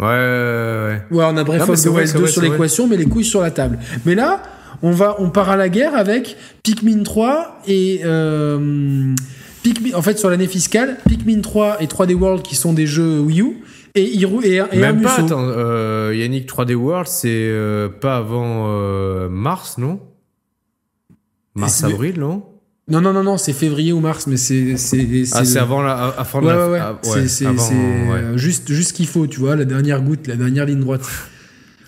Ouais, ouais, ouais. Ouais, on a Breath of the vrai, Wild c'est 2 vrai, sur l'équation, mais les couilles sur la table. Mais là, on, va, on part à la guerre avec Pikmin 3 et. Euh, Pikmin, en fait, sur l'année fiscale, Pikmin 3 et 3D World qui sont des jeux Wii U et, Hiro- et, et Même pas, attends, euh, Yannick 3D World, c'est euh, pas avant euh, mars, non? Mars-avril, non? Non, non, non, non, c'est février ou mars, mais c'est. c'est- Ah, c'est avant la, avant Ouais, la, ouais, ouais. ah, c'est c'est- ouais. euh, juste, juste ce qu'il faut, tu vois, la dernière goutte, la dernière ligne droite.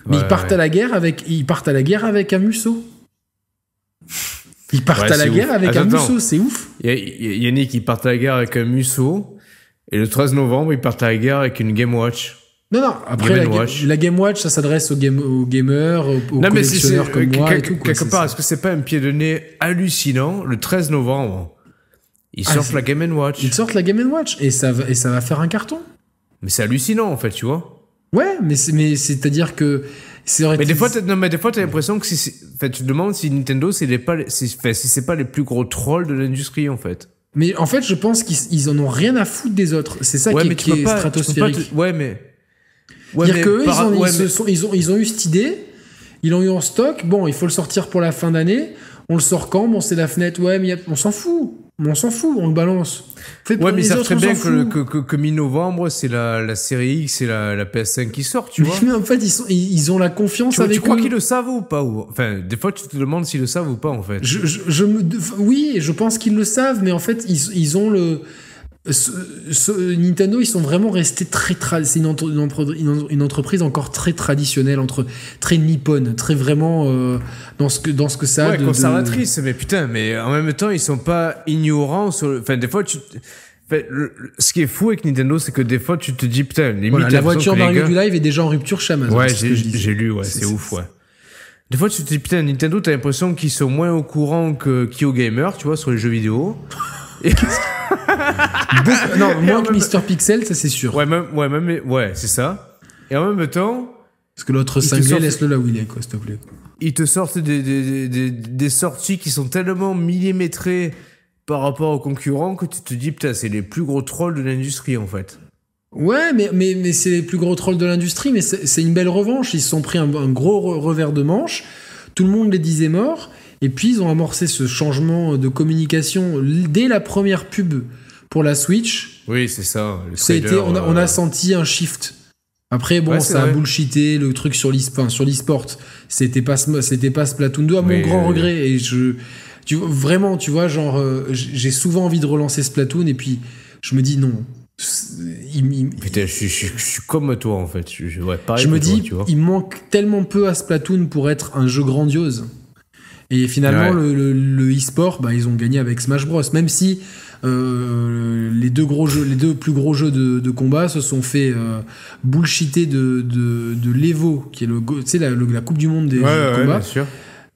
Mais Ouais, ils partent ouais. à la guerre avec, ils partent à la guerre avec un musso. Ils partent Ouais, à la guerre ouf. avec un musso, c'est ouf. Yannick, il part à la guerre avec un Musso. Et le 13 novembre, il part à la guerre avec une Game Watch. Non, non, après Game la, Watch. Game Watch, ça s'adresse aux, game, aux gamers, aux, non, mais collectionneurs comme euh, moi et quelque, tout. quoi, quelque part, est-ce que c'est pas un pied de nez hallucinant Le 13 novembre, ils Ah, sortent la Game Watch. Ils sortent la Game Watch et ça, va, et ça va faire un carton. Mais c'est hallucinant, en fait, tu vois. Ouais, mais c'est, mais c'est-à-dire que. Mais des fois, non, mais des fois, t'as l'impression que si, fait, tu te demandes si Nintendo, c'est pas, si, si c'est pas les plus gros trolls de l'industrie, en fait. Mais en fait, je pense qu'ils ils en ont rien à foutre des autres. C'est ça qui, est- qui est, tu peux pas stratosphérique. te- ouais, mais. Ouais, dire qu'eux, ils, par- ouais, ils mais- ont, ils ont eu cette idée, ils l'ont eu en stock. Bon, il faut le sortir pour la fin d'année. On le sort quand? Bon, c'est la fenêtre. Ouais, mais a- on s'en fout. On s'en fout, on le balance. Faites Ouais, mais ils les savent autres, très bien que, que, que, que mi-novembre, c'est la, la série X et la, la PS5 qui sortent, tu Mais, vois. mais en fait, ils, sont, ils, ils ont la confiance Tu, vois, avec tu crois qu'ils le savent ou pas ou... Enfin, des fois, tu te demandes s'ils le savent ou pas, en fait. Je, je, je me, oui, je pense qu'ils le savent, mais en fait, ils, ils ont le. Ce- ce- Nintendo, ils sont vraiment restés très C'est une, entre- une entre- une- une entreprise encore très traditionnelle, entre très nippone, très vraiment euh, dans ce que dans ce que ça a ouais, de- de, conservatrice, mais putain, mais en même temps, ils sont pas ignorants sur le... Enfin, des fois, tu... Enfin, le- ce qui est fou avec Nintendo, c'est que des fois, tu te dis, putain, limite... Voilà, la voiture Mario gars- du live est déjà en rupture chez Amazon. Ouais, j'ai lu, ouais, C'est- ouf, ouais. Des fois, tu te dis, putain, Nintendo, t'as l'impression qu'ils sont moins au courant que KyoGamer, tu vois, sur les jeux vidéo. Beaucoup- non, moins que même- Mister Pixel, ça c'est sûr. Ouais, même, ouais, même, ouais, c'est ça. Et en même temps, Parce que l'autre te cinglé, laisse-le là où il est, quoi, s'il te plaît. ils te sortent des, des, des, des sorties qui sont tellement millimétrées par rapport aux concurrents que tu te dis, putain, c'est les plus gros trolls de l'industrie, en fait. Ouais, mais, mais, mais c'est les plus gros trolls de l'industrie, mais c'est c'est une belle revanche. Ils se sont pris un, un gros re- revers de manche. Tout le monde les disait morts. Et puis, ils ont amorcé ce changement de communication dès la première pub pour la Switch. Oui, c'est ça. Ça a été, on, a, on euh, a senti un shift. Après, bon, Ouais, ça a bullshité le truc sur l'e-sport. Sur l'e-sport, c'était pas, c'était pas Splatoon 2 à mon Oui, grand oui, regret. Et je, tu, vraiment, tu vois, genre, euh, j'ai souvent envie de relancer Splatoon et puis je me dis non. C'est- il- il- Putain, je, suis- je, suis- je suis comme toi, en fait. Je, ouais, pareil je me toi, dis, tu vois. il manque tellement peu à Splatoon pour être un jeu grandiose. Et finalement, Ouais. le, e-sport, bah, ils ont gagné avec Smash Bros. Même si euh, les deux gros jeux, les deux plus gros jeux de, de combat se sont fait euh, bullshiter de, de, de l'Evo, qui est le, la, le- la Coupe du Monde des Ouais, jeux de ouais, combat,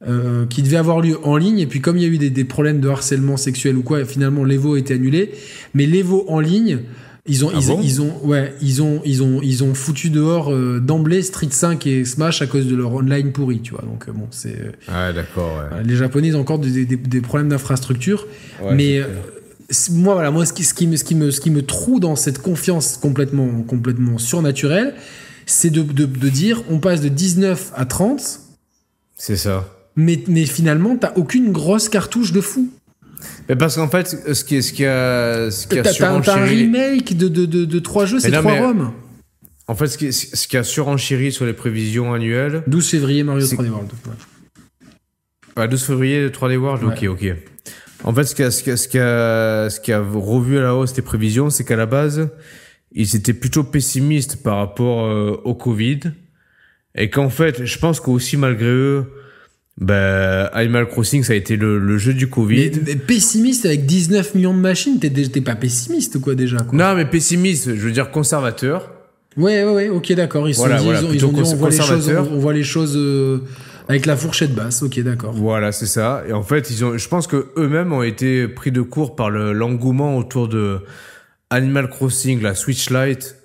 euh, qui devait avoir lieu en ligne. Et puis, comme il y a eu des, des problèmes de harcèlement sexuel ou quoi, finalement, l'Evo a été annulé. Mais l'Evo en ligne, Ils ont, Ah ils, bon ils ont, ouais, ils ont, ils ont, ils ont foutu dehors euh, d'emblée Street 5 et Smash à cause de leur online pourri, tu vois. Donc euh, bon, c'est Ah, d'accord, ouais. euh, les Japonais ils ont encore des, des- des problèmes d'infrastructure, Ouais, mais moi voilà, moi ce qui, ce qui me, ce qui me, ce qui me troue dans cette confiance complètement, complètement surnaturelle, c'est de, de, de dire on passe de 19 à 30, C'est ça. mais, mais finalement t'as aucune grosse cartouche de fou. Mais parce qu'en fait, ce qui, ce qui a, ce qui a t'as un surenchéri- remake de, de, de, de 3 jeux, c'est non, 3 mais- ROM. En fait, ce qui, ce qui a surenchéri sur les prévisions annuelles, 12 février Mario C'est- 3D World. ouais. Ah, 12 février, 3D World, ok, ok. En fait, ce qui, a, ce, qui a, ce, qui a, ce qui a revu à la hausse les prévisions, c'est qu'à la base, ils étaient plutôt pessimistes par rapport euh, au Covid. Et qu'en fait, je pense qu'aussi malgré eux, ben, Animal Crossing, ça a été le, le jeu du Covid. mais pessimiste avec 19 millions de machines, t'es pas pessimiste quoi déjà quoi. Non, mais pessimiste, je veux dire conservateur. Ouais ouais ouais, ok d'accord. Ils, Voilà, voilà, ils ont, ils ont dit on voit les choses, on, on voit les choses euh, avec la fourchette basse. Ok d'accord. Voilà, c'est ça. Et en fait, ils ont, je pense que eux-mêmes ont été pris de court par le- l'engouement autour de Animal Crossing, la Switch Lite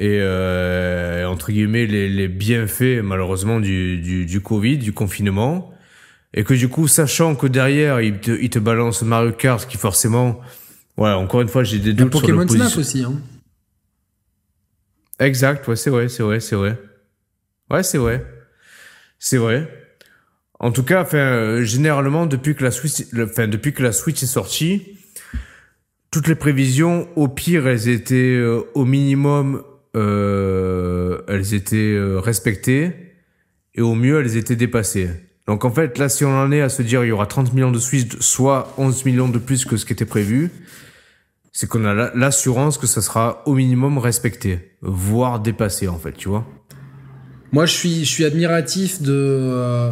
et euh, entre guillemets les, les bienfaits malheureusement du, du, du Covid, du confinement. Et que du coup, sachant que derrière, ils te, ils te balancent Mario Kart, qui forcément, voilà, encore une fois, j'ai des Il doutes sur Pokémon le Snap aussi. Hein. Exact, ouais, c'est vrai, c'est vrai, c'est vrai. Ouais, c'est vrai. C'est vrai. En tout cas, enfin, euh, généralement, depuis que la Switch, enfin, depuis que la Switch est sortie, toutes les prévisions, au pire, elles étaient euh, au minimum, euh, elles étaient euh, respectées, et au mieux, elles étaient dépassées. Donc en fait, là, si on en est à se dire il y aura 30 millions de Switch, soit 11 millions de plus que ce qui était prévu, c'est qu'on a la- l'assurance que ça sera au minimum respecté, voire dépassé en fait, tu vois. Moi je suis je suis admiratif de. euh,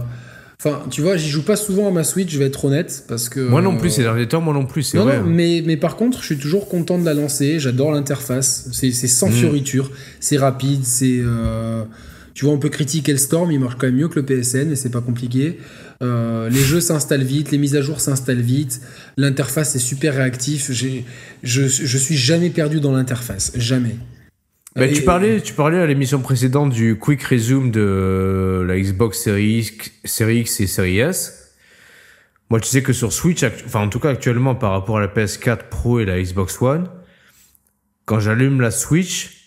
Enfin tu vois j'y joue pas souvent à ma Switch, je vais être honnête parce que. Moi non plus, euh, ces derniers temps, moi non plus, c'est Non, vrai. non, hein. mais, mais par contre, je suis toujours content de la lancer. J'adore l'interface. C'est c'est sans Mm. fioriture. C'est rapide. C'est. euh, Tu vois, on peut critiquer le Storm. Il marche quand même mieux que le PSN et c'est pas compliqué. Euh, les jeux s'installent vite. Les mises à jour s'installent vite. L'interface est super réactif. J'ai- Je, je suis jamais perdu dans l'interface. Jamais. Bah, tu parlais, tu parlais à l'émission précédente du quick resume de la Xbox Series X, Series X et Series S. Moi, tu sais que sur Switch, enfin en tout cas actuellement par rapport à la PS4 Pro et la Xbox One, quand j'allume la Switch,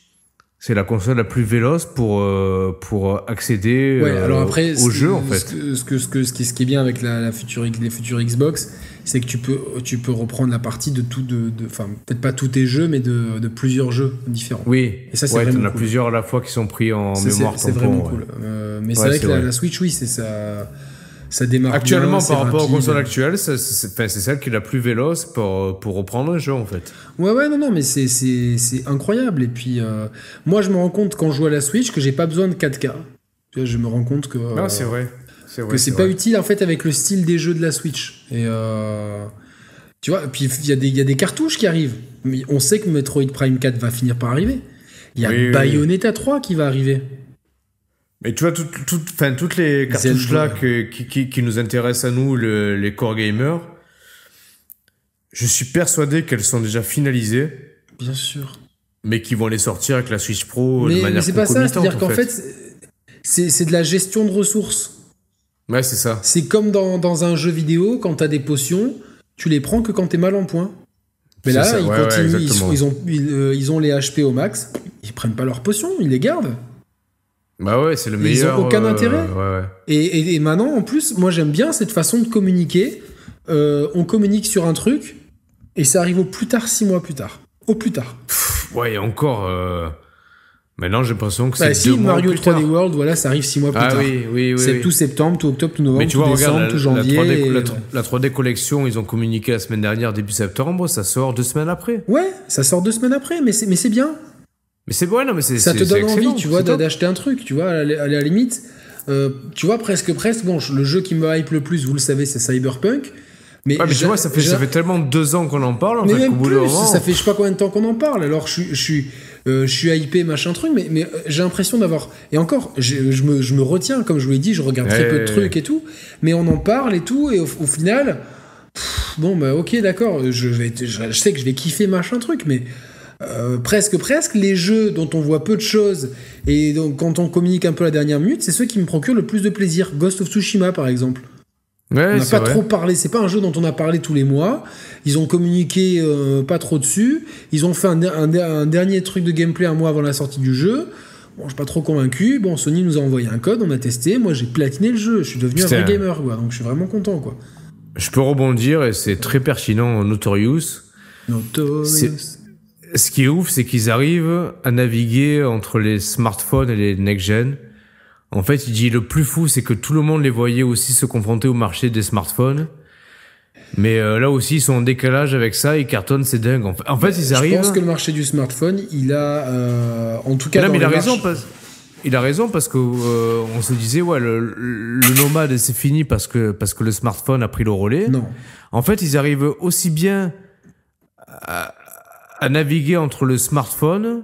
c'est la console la plus véloce pour euh, pour accéder Ouais, euh, alors après, au jeu en fait. Ce, que, ce, que, ce, qui, ce qui est bien avec la, la future, les futures Xbox, c'est que tu peux, tu peux reprendre la partie de tout, de, de- enfin peut-être pas tous tes jeux, mais de, de plusieurs jeux différents. Oui, Et ça, c'est ouais, vraiment as plusieurs à la fois qui sont pris en mémoire c'est vraiment ouais. cool. Euh, mais c'est vrai que la, vrai. la Switch, oui, c'est ça, ça démarre Actuellement, bien, par rapport aux consoles actuelles, c'est celle qui est la plus véloce pour, pour reprendre un jeu en fait. Ouais, ouais, non, non, mais c'est- c'est c'est incroyable. Et puis, euh, moi, je me rends compte quand je joue à la Switch que j'ai pas besoin de 4K. Tu vois, je me rends compte que. euh, c'est vrai. Que c'est pas utile en fait avec le style des jeux de la Switch. Et euh, tu vois, puis il y, a des- il y a des cartouches qui arrivent. Mais on sait que Metroid Prime 4 va finir par arriver. Il y a Oui, oui, Bayonetta 3 qui va arriver. Mais tu vois, tout, tout- enfin, toutes les cartouches là que- qui, qui, qui nous intéressent à nous, le- les core gamers, je suis persuadé qu'elles sont déjà finalisées, Bien sûr. mais qui vont les sortir avec la Switch Pro de Mais, manière mais c'est pas ça, c'est-à-dire en qu'en fait, c'est c'est de la gestion de ressources. Ouais, c'est ça. C'est comme dans, dans un jeu vidéo, quand t'as des potions, tu les prends que quand t'es mal en point. Mais là, ça, ils ouais, ouais, continuent, ils, ont, ils, euh, ils ont les HP au max, ils prennent pas leurs potions, ils les gardent. Bah ouais, c'est le Ils ont meilleur. aucun euh, intérêt. Ouais, ouais. Et, et- et maintenant, en plus, moi j'aime bien cette façon de communiquer. Euh, on communique sur un truc et ça arrive au plus tard, six mois plus tard. Au plus tard. Pff, Ouais, et encore. Euh, Maintenant, j'ai l'impression que Bah, c'est si deux mois Mario plus 3D tard. World, voilà, ça arrive six mois plus Ah tard. oui, oui, oui. c'est oui. tout septembre, tout octobre, tout novembre, Mais tu tout vois, décembre, regarde, tout la, janvier. la 3D, et- la, la 3D collection, ils ont communiqué la semaine dernière, début septembre, ça sort deux semaines après. Ouais, ça sort deux semaines après, mais c'est mais c'est bien. Mais c'est bon, non, mais c'est ça te donne envie, tu vois, d'acheter un truc, tu vois, à la, à la limite. euh, tu vois, presque, presque, bon, le jeu qui me hype le plus, vous le savez, c'est Cyberpunk. Mais, Ouais, mais tu vois, ça fait, j'a- ça fait tellement deux ans qu'on en parle, en mais fait, même plus, moment. ça fait je sais pas combien de temps qu'on en parle. Alors je suis, euh, je suis hypé, machin truc, mais, mais euh, j'ai l'impression d'avoir. Et encore, je me, je me retiens, comme je vous l'ai dit, je regarde très peu de trucs et tout, mais on en parle et tout, et au, au final, pff, bon, bah ok, d'accord, je, vais, je, je sais que je vais kiffer machin truc, mais euh, presque presque les jeux dont on voit peu de choses et donc quand on communique un peu la dernière minute, c'est ceux qui me procurent le plus de plaisir. Ghost of Tsushima par exemple. Ouais, on n'a pas vrai. trop parlé, c'est pas un jeu dont on a parlé tous les mois. Ils ont communiqué euh, pas trop dessus. Ils ont fait un, der- un der- un dernier truc de gameplay un mois avant la sortie du jeu. Bon, je suis pas trop convaincu. Bon, Sony nous a envoyé un code, on a testé. Moi, j'ai platiné le jeu. Je suis devenu un vrai gamer, quoi. Donc, je suis vraiment content, quoi. Je peux rebondir et c'est très pertinent en Notorious. Notorious. Ce qui est ouf, c'est qu'ils arrivent à naviguer entre les smartphones et les next-gen. En fait, il dit le plus fou, c'est que tout le monde les voyait aussi se confronter au marché des smartphones. Mais euh, là aussi, ils sont en décalage avec ça, ils cartonnent, c'est dingue. En fait, ils Je arrivent. pense que le marché du smartphone, il a, euh, en tout cas, mais il a raison parce il a raison parce que euh, on se disait ouais le, le nomade c'est fini parce que parce que le smartphone a pris le relais. Non. En fait, ils arrivent aussi bien à, à naviguer entre le smartphone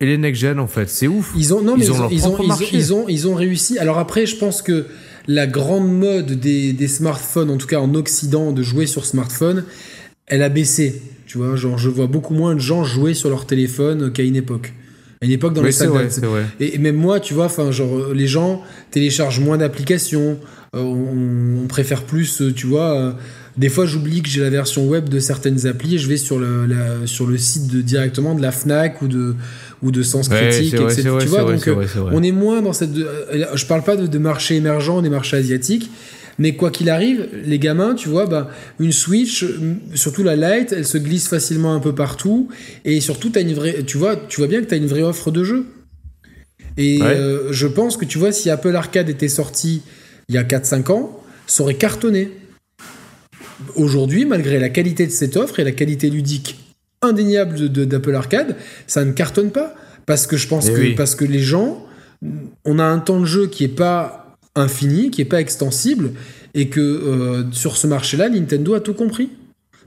et les next gen en fait. C'est ouf. Ils ont non mais Ils ont leur ils ont, propre ils ont, marché. ils ont ils ont réussi. Alors après, je pense que la grande mode des, des smartphones, en tout cas en Occident, de jouer sur smartphone, elle a baissé. Tu vois, genre je vois beaucoup moins de gens jouer sur leur téléphone qu'à une époque. À une époque dans Oui, les salles vrai, vrai. Et, même moi, tu vois, enfin, genre, les gens téléchargent moins d'applications. euh, on, on préfère plus, euh, tu vois. euh, des fois, j'oublie que j'ai la version web de certaines applis et je vais sur le, la- sur le site de, directement de la Fnac ou de, ou de Sens Critique, etc. vrai, tu vois, vrai, donc euh, vrai, on est moins dans cette. euh, je parle pas de, de marché émergent, des marchés asiatiques. Mais quoi qu'il arrive, les gamins, tu vois, bah, une Switch, euh, surtout la Lite, elle se glisse facilement un peu partout. Et surtout, as une vraie, tu, vois, tu vois bien que tu as une vraie offre de jeu. Et Ouais. euh, je pense que tu vois, si Apple Arcade était sorti il y a 4-5 ans, ça aurait cartonné. Aujourd'hui, malgré la qualité de cette offre et la qualité ludique indéniable d'Apple Arcade, ça ne cartonne pas. Parce que je pense Eh que, oui. parce que les gens, on a un temps de jeu qui est pas infini, qui est pas extensible, et que euh, sur ce marché-là, Nintendo a tout compris.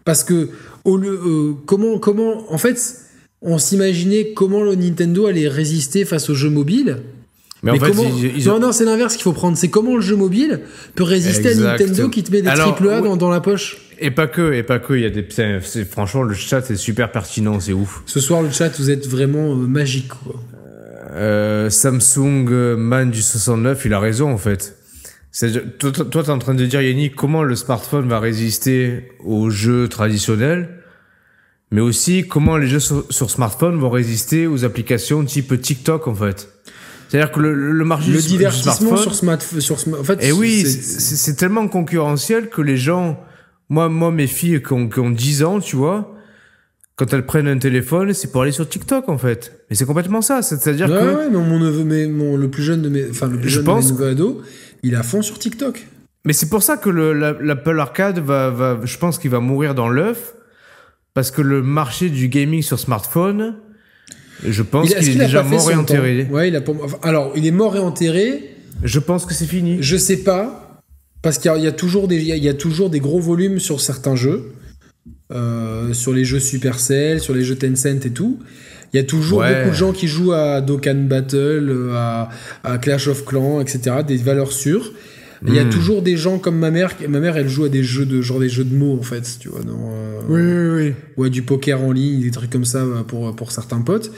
Parce que au lieu, euh, comment, comment, en fait, on s'imaginait comment le Nintendo allait résister face aux jeux mobiles. Mais, en fait, comment... ils, ils non, ont- non, c'est l'inverse qu'il faut prendre. C'est comment le jeu mobile peut résister à. Nintendo qui te met des Alors, triple A dans la poche. Et pas que, et pas que. Il y a des. c'est- Franchement, le chat c'est super pertinent, c'est ouf. Ce soir, le chat, vous êtes vraiment euh, magique. Quoi. Euh, Samsung euh, Man du 69, il a raison en fait. C'est- Toi, toi, t'es en train de dire, Yannick, comment le smartphone va résister aux jeux traditionnels, mais aussi comment les jeux sur, sur smartphone vont résister aux applications type TikTok en fait. C'est-à-dire que le, le marché Le divertissement smartphone, sur smartphone. Sur, sma- en fait, et oui, c'est- c'est c'est- c'est tellement concurrentiel que les gens, moi, moi, mes filles qui ont, qui ont 10 ans, tu vois, quand elles prennent un téléphone, c'est pour aller sur TikTok en fait. Mais c'est complètement ça. C'est- C'est-à-dire Ouais, que ouais, non, mon neveu, mais mon, le plus jeune de mes, enfin le plus Je jeune pense- de mes ados, il est à fond sur TikTok. Mais c'est pour ça que le- la- l'Apple Arcade va, va, je pense qu'il va mourir dans l'œuf, parce que le marché du gaming sur smartphone, je pense qu'il est a déjà mort et enterré. Ouais, il a pas- enfin, alors, il est mort et enterré. Je pense que c'est fini. Je sais pas, parce qu'il y, a- il y a toujours des, il y a- il y a toujours des gros volumes sur certains jeux, Euh, sur les jeux Supercell, sur les jeux Tencent et tout. Il y a toujours Ouais. beaucoup de gens qui jouent à Dokkan Battle, euh, à, à Clash of Clans, etc. Des valeurs sûres. Il y a Hmm. toujours des gens comme ma mère. Ma mère, elle joue à des jeux de genre des jeux de mots en fait, tu vois. dans, euh, oui, oui. ou à du poker en ligne, des trucs comme ça euh, pour, pour certains potes.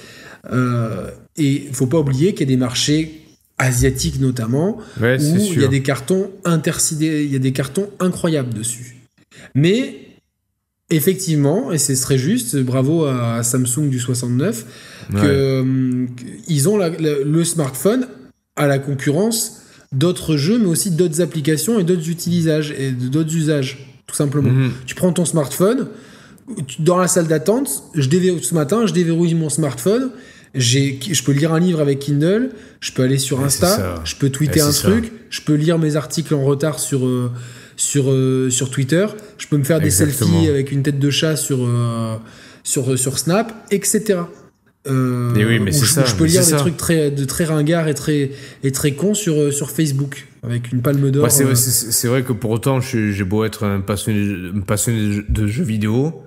Euh, et il faut pas oublier qu'il y a des marchés asiatiques notamment Ouais, où il y a des cartons intersidés, il y a des cartons incroyables dessus. Mais effectivement, et c'est très juste, bravo à Samsung du 69, que, Ouais. euh, ils ont la- la- le smartphone à la concurrence d'autres jeux, mais aussi d'autres applications et d'autres utilisages et d'autres usages, tout simplement. Mhm. Tu prends ton smartphone, dans la salle d'attente, je déverrouille ce matin, je déverrouille mon smartphone, je peux lire un livre avec Kindle, je peux aller sur Insta, je peux tweeter un ça. truc, je peux lire mes articles en retard sur euh, sur euh, sur Twitter, je peux me faire des selfies avec une tête de chat sur euh, sur sur Snap, etc. Et oui, mais c'est je, ça, je peux mais lire des ça. trucs très de très ringards et très et très cons sur sur Facebook avec une palme d'or. Ouais, c'est, vrai, que pour autant, j'ai beau être un passionné, un passionné de jeux vidéo,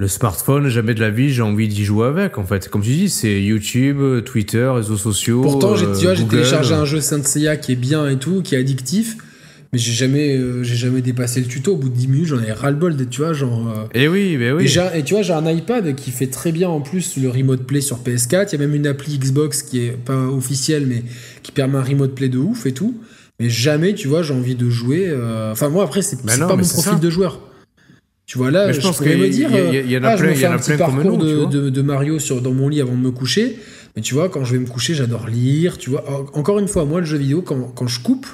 le smartphone, jamais de la vie, j'ai envie d'y jouer avec, en fait. Comme tu dis, c'est YouTube, Twitter, réseaux sociaux. Pourtant, j'ai, euh, tu vois, j'ai Google. téléchargé un jeu Saint Seiya qui est bien et tout, qui est addictif. Mais j'ai jamais, euh, j'ai jamais dépassé le tuto. Au bout de 10 minutes, j'en ai ras-le-bol, tu vois, genre. euh, Et oui, mais Et, oui. j'ai- et tu vois, j'ai un iPad qui fait très bien en plus le remote play sur PS4. Il y a même une appli Xbox qui est pas officielle, mais qui permet un remote play de ouf et tout. Mais jamais, tu vois, j'ai envie de jouer. euh, Enfin, moi, après, c'est pas mon profil ça. de joueur. Tu vois, là, Mais je, je pense pourrais me dire. il y a- euh, il y en a ah, je plein- vais il y faire en a plein comme nous, tu de, vois. de- de Mario sur, dans mon lit avant de me coucher. Mais tu vois, quand je vais me coucher, j'adore lire. Tu vois, En- encore une fois, moi, le jeu vidéo, quand, quand je coupe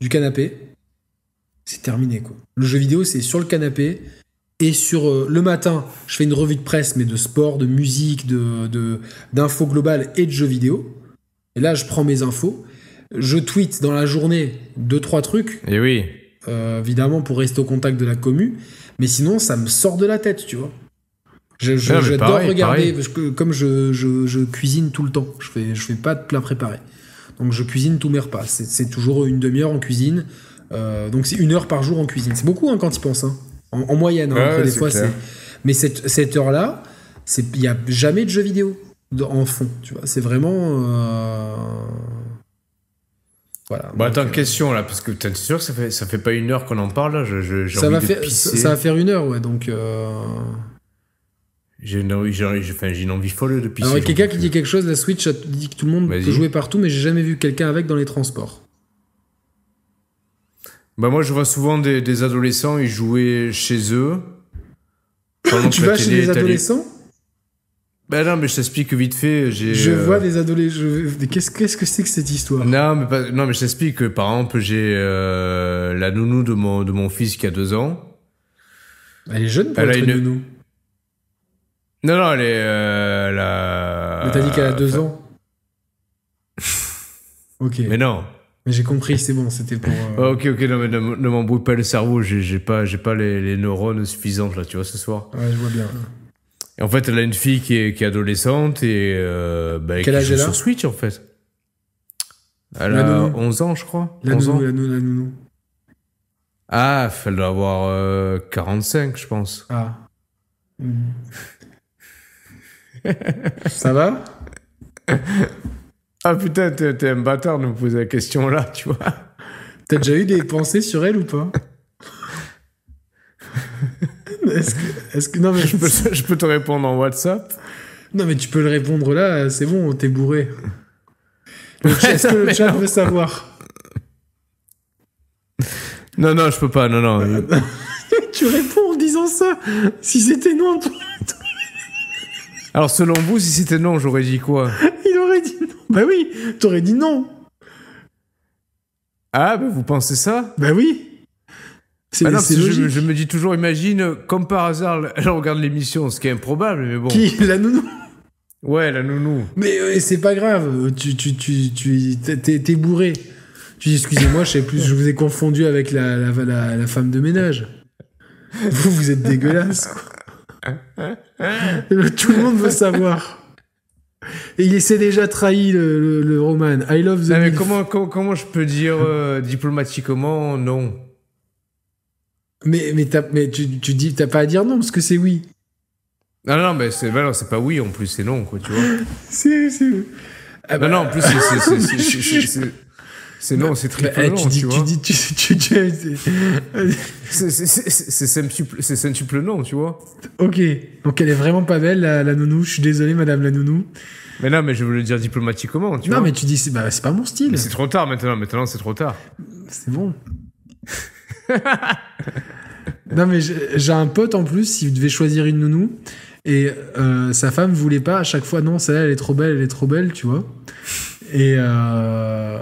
du canapé, c'est terminé, quoi. Le jeu vidéo, c'est sur le canapé. Et sur euh, le matin, je fais une revue de presse, mais de sport, de musique, de de- d'infos globales et de jeux vidéo. Et là, je prends mes infos. Je tweete dans la journée deux trois trucs, Et oui. euh, évidemment pour rester au contact de la commu. Mais sinon, ça me sort de la tête, tu vois. Je- je- Ah, J'adore pareil, regarder, parce que comme je, je- je cuisine tout le temps, je fais, je fais pas de plat préparé. Donc je cuisine tous mes repas. C'est toujours une demi-heure en cuisine. Euh, donc c'est une heure par jour en cuisine. C'est beaucoup hein, quand tu penses. hein. En, en moyenne, hein. Ouais, des fois. Mais cette, cette heure-là, il n'y a jamais de jeu vidéo en fond. Tu vois, c'est vraiment. euh, Voilà. Bon, Donc, attends, euh, question là, parce que t'es sûr que ça fait, ça fait pas une heure qu'on en parle là Je- je- ça envie va, de faire, pisser. ça, va faire une heure, ouais. Donc. euh, J'ai une, envie- j'ai- j'ai- enfin, j'ai une envie folle de pisser. Alors, il y a quelqu'un qui dit plus. quelque chose, la Switch dit que tout le monde Vas-y. peut jouer partout, mais j'ai jamais vu quelqu'un avec dans les transports. Bah, moi, je vois souvent des, des adolescents, ils jouaient chez eux. tu vas chez les adolescents? Bah, non, mais je t'explique vite fait. Je euh, vois des adolescents. je- Qu'est-ce que c'est que cette histoire? Non, mais, pas- non, mais je t'explique que par exemple, j'ai euh, la nounou de mon, de mon fils qui a deux ans. Elle est jeune pour Elle a être une- nounou. Non, non, elle est. Euh, la... Mais t'as dit qu'elle a deux enfin, ans. Ok. Mais Mais, non. j'ai compris, c'est bon, c'était pour. euh, Oh, ok, ok, non, mais ne, m'embrouille pas le cerveau, j'ai pas, pas les, les neurones suffisantes là, tu vois, ce soir. Ouais, je vois bien. Et en fait, elle a une fille qui est, qui est adolescente et euh, bah, Quel qui âge joue elle a sur Switch en fait. Elle La a nounou. 11 ans, je crois. La 11 nounou, ans. la nounou, la nounou. Ah, elle doit avoir euh, 45, je pense. Ah. Ça va? Ah putain, t'es t'es un bâtard de me poser la question là, tu vois. T'as déjà eu des pensées sur elle ou pas? Est-ce que, non mais Je peux, je peux te répondre en WhatsApp. non mais tu peux le répondre là, c'est bon, t'es bourré. Est-ce que le chat veut savoir Non, non, je peux pas, non, non. Tu réponds en disant ça. Si c'était non, toi, Alors, selon vous, si c'était non, j'aurais dit quoi? Il aurait dit non. Bah oui, t'aurais dit non. Ah, bah vous pensez ça? Bah oui. C'est Bah non, c'est je, me dis toujours, imagine, comme par hasard, elle regarde l'émission, ce qui est improbable, mais bon. Qui? La nounou? Ouais, la nounou. Mais euh, c'est pas grave. Tu tu tu tu t'es- bourré. Tu dis excusez-moi, je sais plus, je vous ai confondu avec la la, la, la femme de ménage. Vous vous êtes dégueulasse. Tout le monde veut savoir. Et il s'est déjà trahi le, le, le Roman. I love the Non, mais milf. comment, comment, comment je peux dire euh, diplomatiquement non? Mais, mais, mais tu, tu dis, t'as pas à dire non parce que c'est oui. Non, non, mais c'est bah non, pas oui en plus, c'est non, quoi, tu vois. C'est. Ah Non, non, en plus, c'est- c'est- non, c'est Bah, triple eh, non, tu tu, dis, tu vois. dis, tu, tu, tu- C'est- centuple centuple non, tu vois. ok. Donc elle est vraiment pas belle, la, la nounou. Je suis désolé, madame la nounou. Mais non, mais je veux le dire diplomatiquement, tu non, vois. mais tu dis, c'est, bah, c'est pas mon style. C'est trop tard maintenant, maintenant c'est trop tard. C'est bon. non, mais j'ai un pote en plus, il devait choisir une nounou. Et euh, sa femme voulait pas à chaque fois, non, celle-là, elle est trop belle, elle est trop belle, tu vois. Et, euh,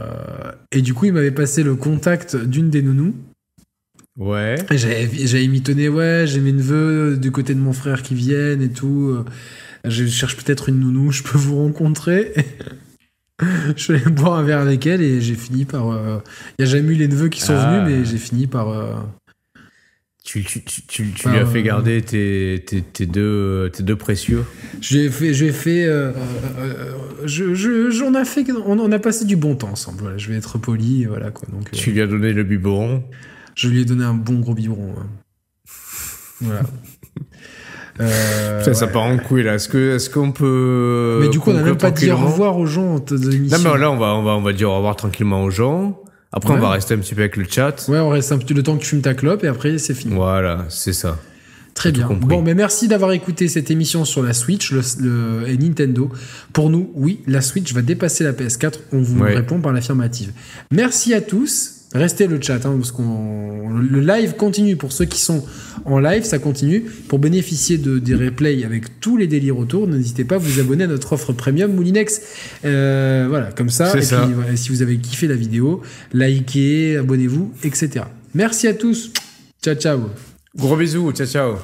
et du coup, il m'avait passé le contact d'une des nounous. Ouais. J'avais mitonné, ouais, j'ai mes neveux du côté de mon frère qui viennent et tout. euh, Je cherche peut-être une nounou, je peux vous rencontrer. Je suis allé boire un verre avec elle et j'ai fini par. euh, Il y a jamais eu les neveux qui sont Ah. venus, mais j'ai fini par. euh, Tu, tu, tu, tu, tu lui as fait euh, garder tes, tes, tes deux, tes deux précieux. Je lui ai fait. Je lui ai fait euh, euh, euh, je, je- j'en a fait. On, on a passé du bon temps ensemble. Voilà, je vais être poli, voilà quoi. Donc, euh, Tu lui as donné le biberon. je lui ai donné un bon gros biberon. hein. Voilà. Euh, Putain, ça part en couille là. Est-ce que, est-ce qu'on peut. Mais du coup, on n'a même pas dit au revoir aux gens de Non, mais là, on va, on va, on va dire au revoir tranquillement aux gens. Après, on va rester un petit peu avec le chat. Ouais, on reste un petit le temps que tu fumes ta clope et après c'est fini. Voilà, c'est ça. Très bien. Bon, mais merci d'avoir écouté cette émission sur la Switch le, le- et Nintendo. Pour nous, oui, la Switch va dépasser la PS4. On vous Ouais. répond par l'affirmative. Merci à tous. Restez le chat, hein, parce qu'on le live continue pour ceux qui sont en live, ça continue. Pour bénéficier de des replays avec tous les délires autour, n'hésitez pas à vous abonner à notre offre premium Moulinex. Euh, voilà, comme ça. Et ça. puis, voilà, si vous avez kiffé la vidéo, likez, abonnez-vous, etc. Merci à tous. Ciao, ciao. Gros bisous, ciao ciao.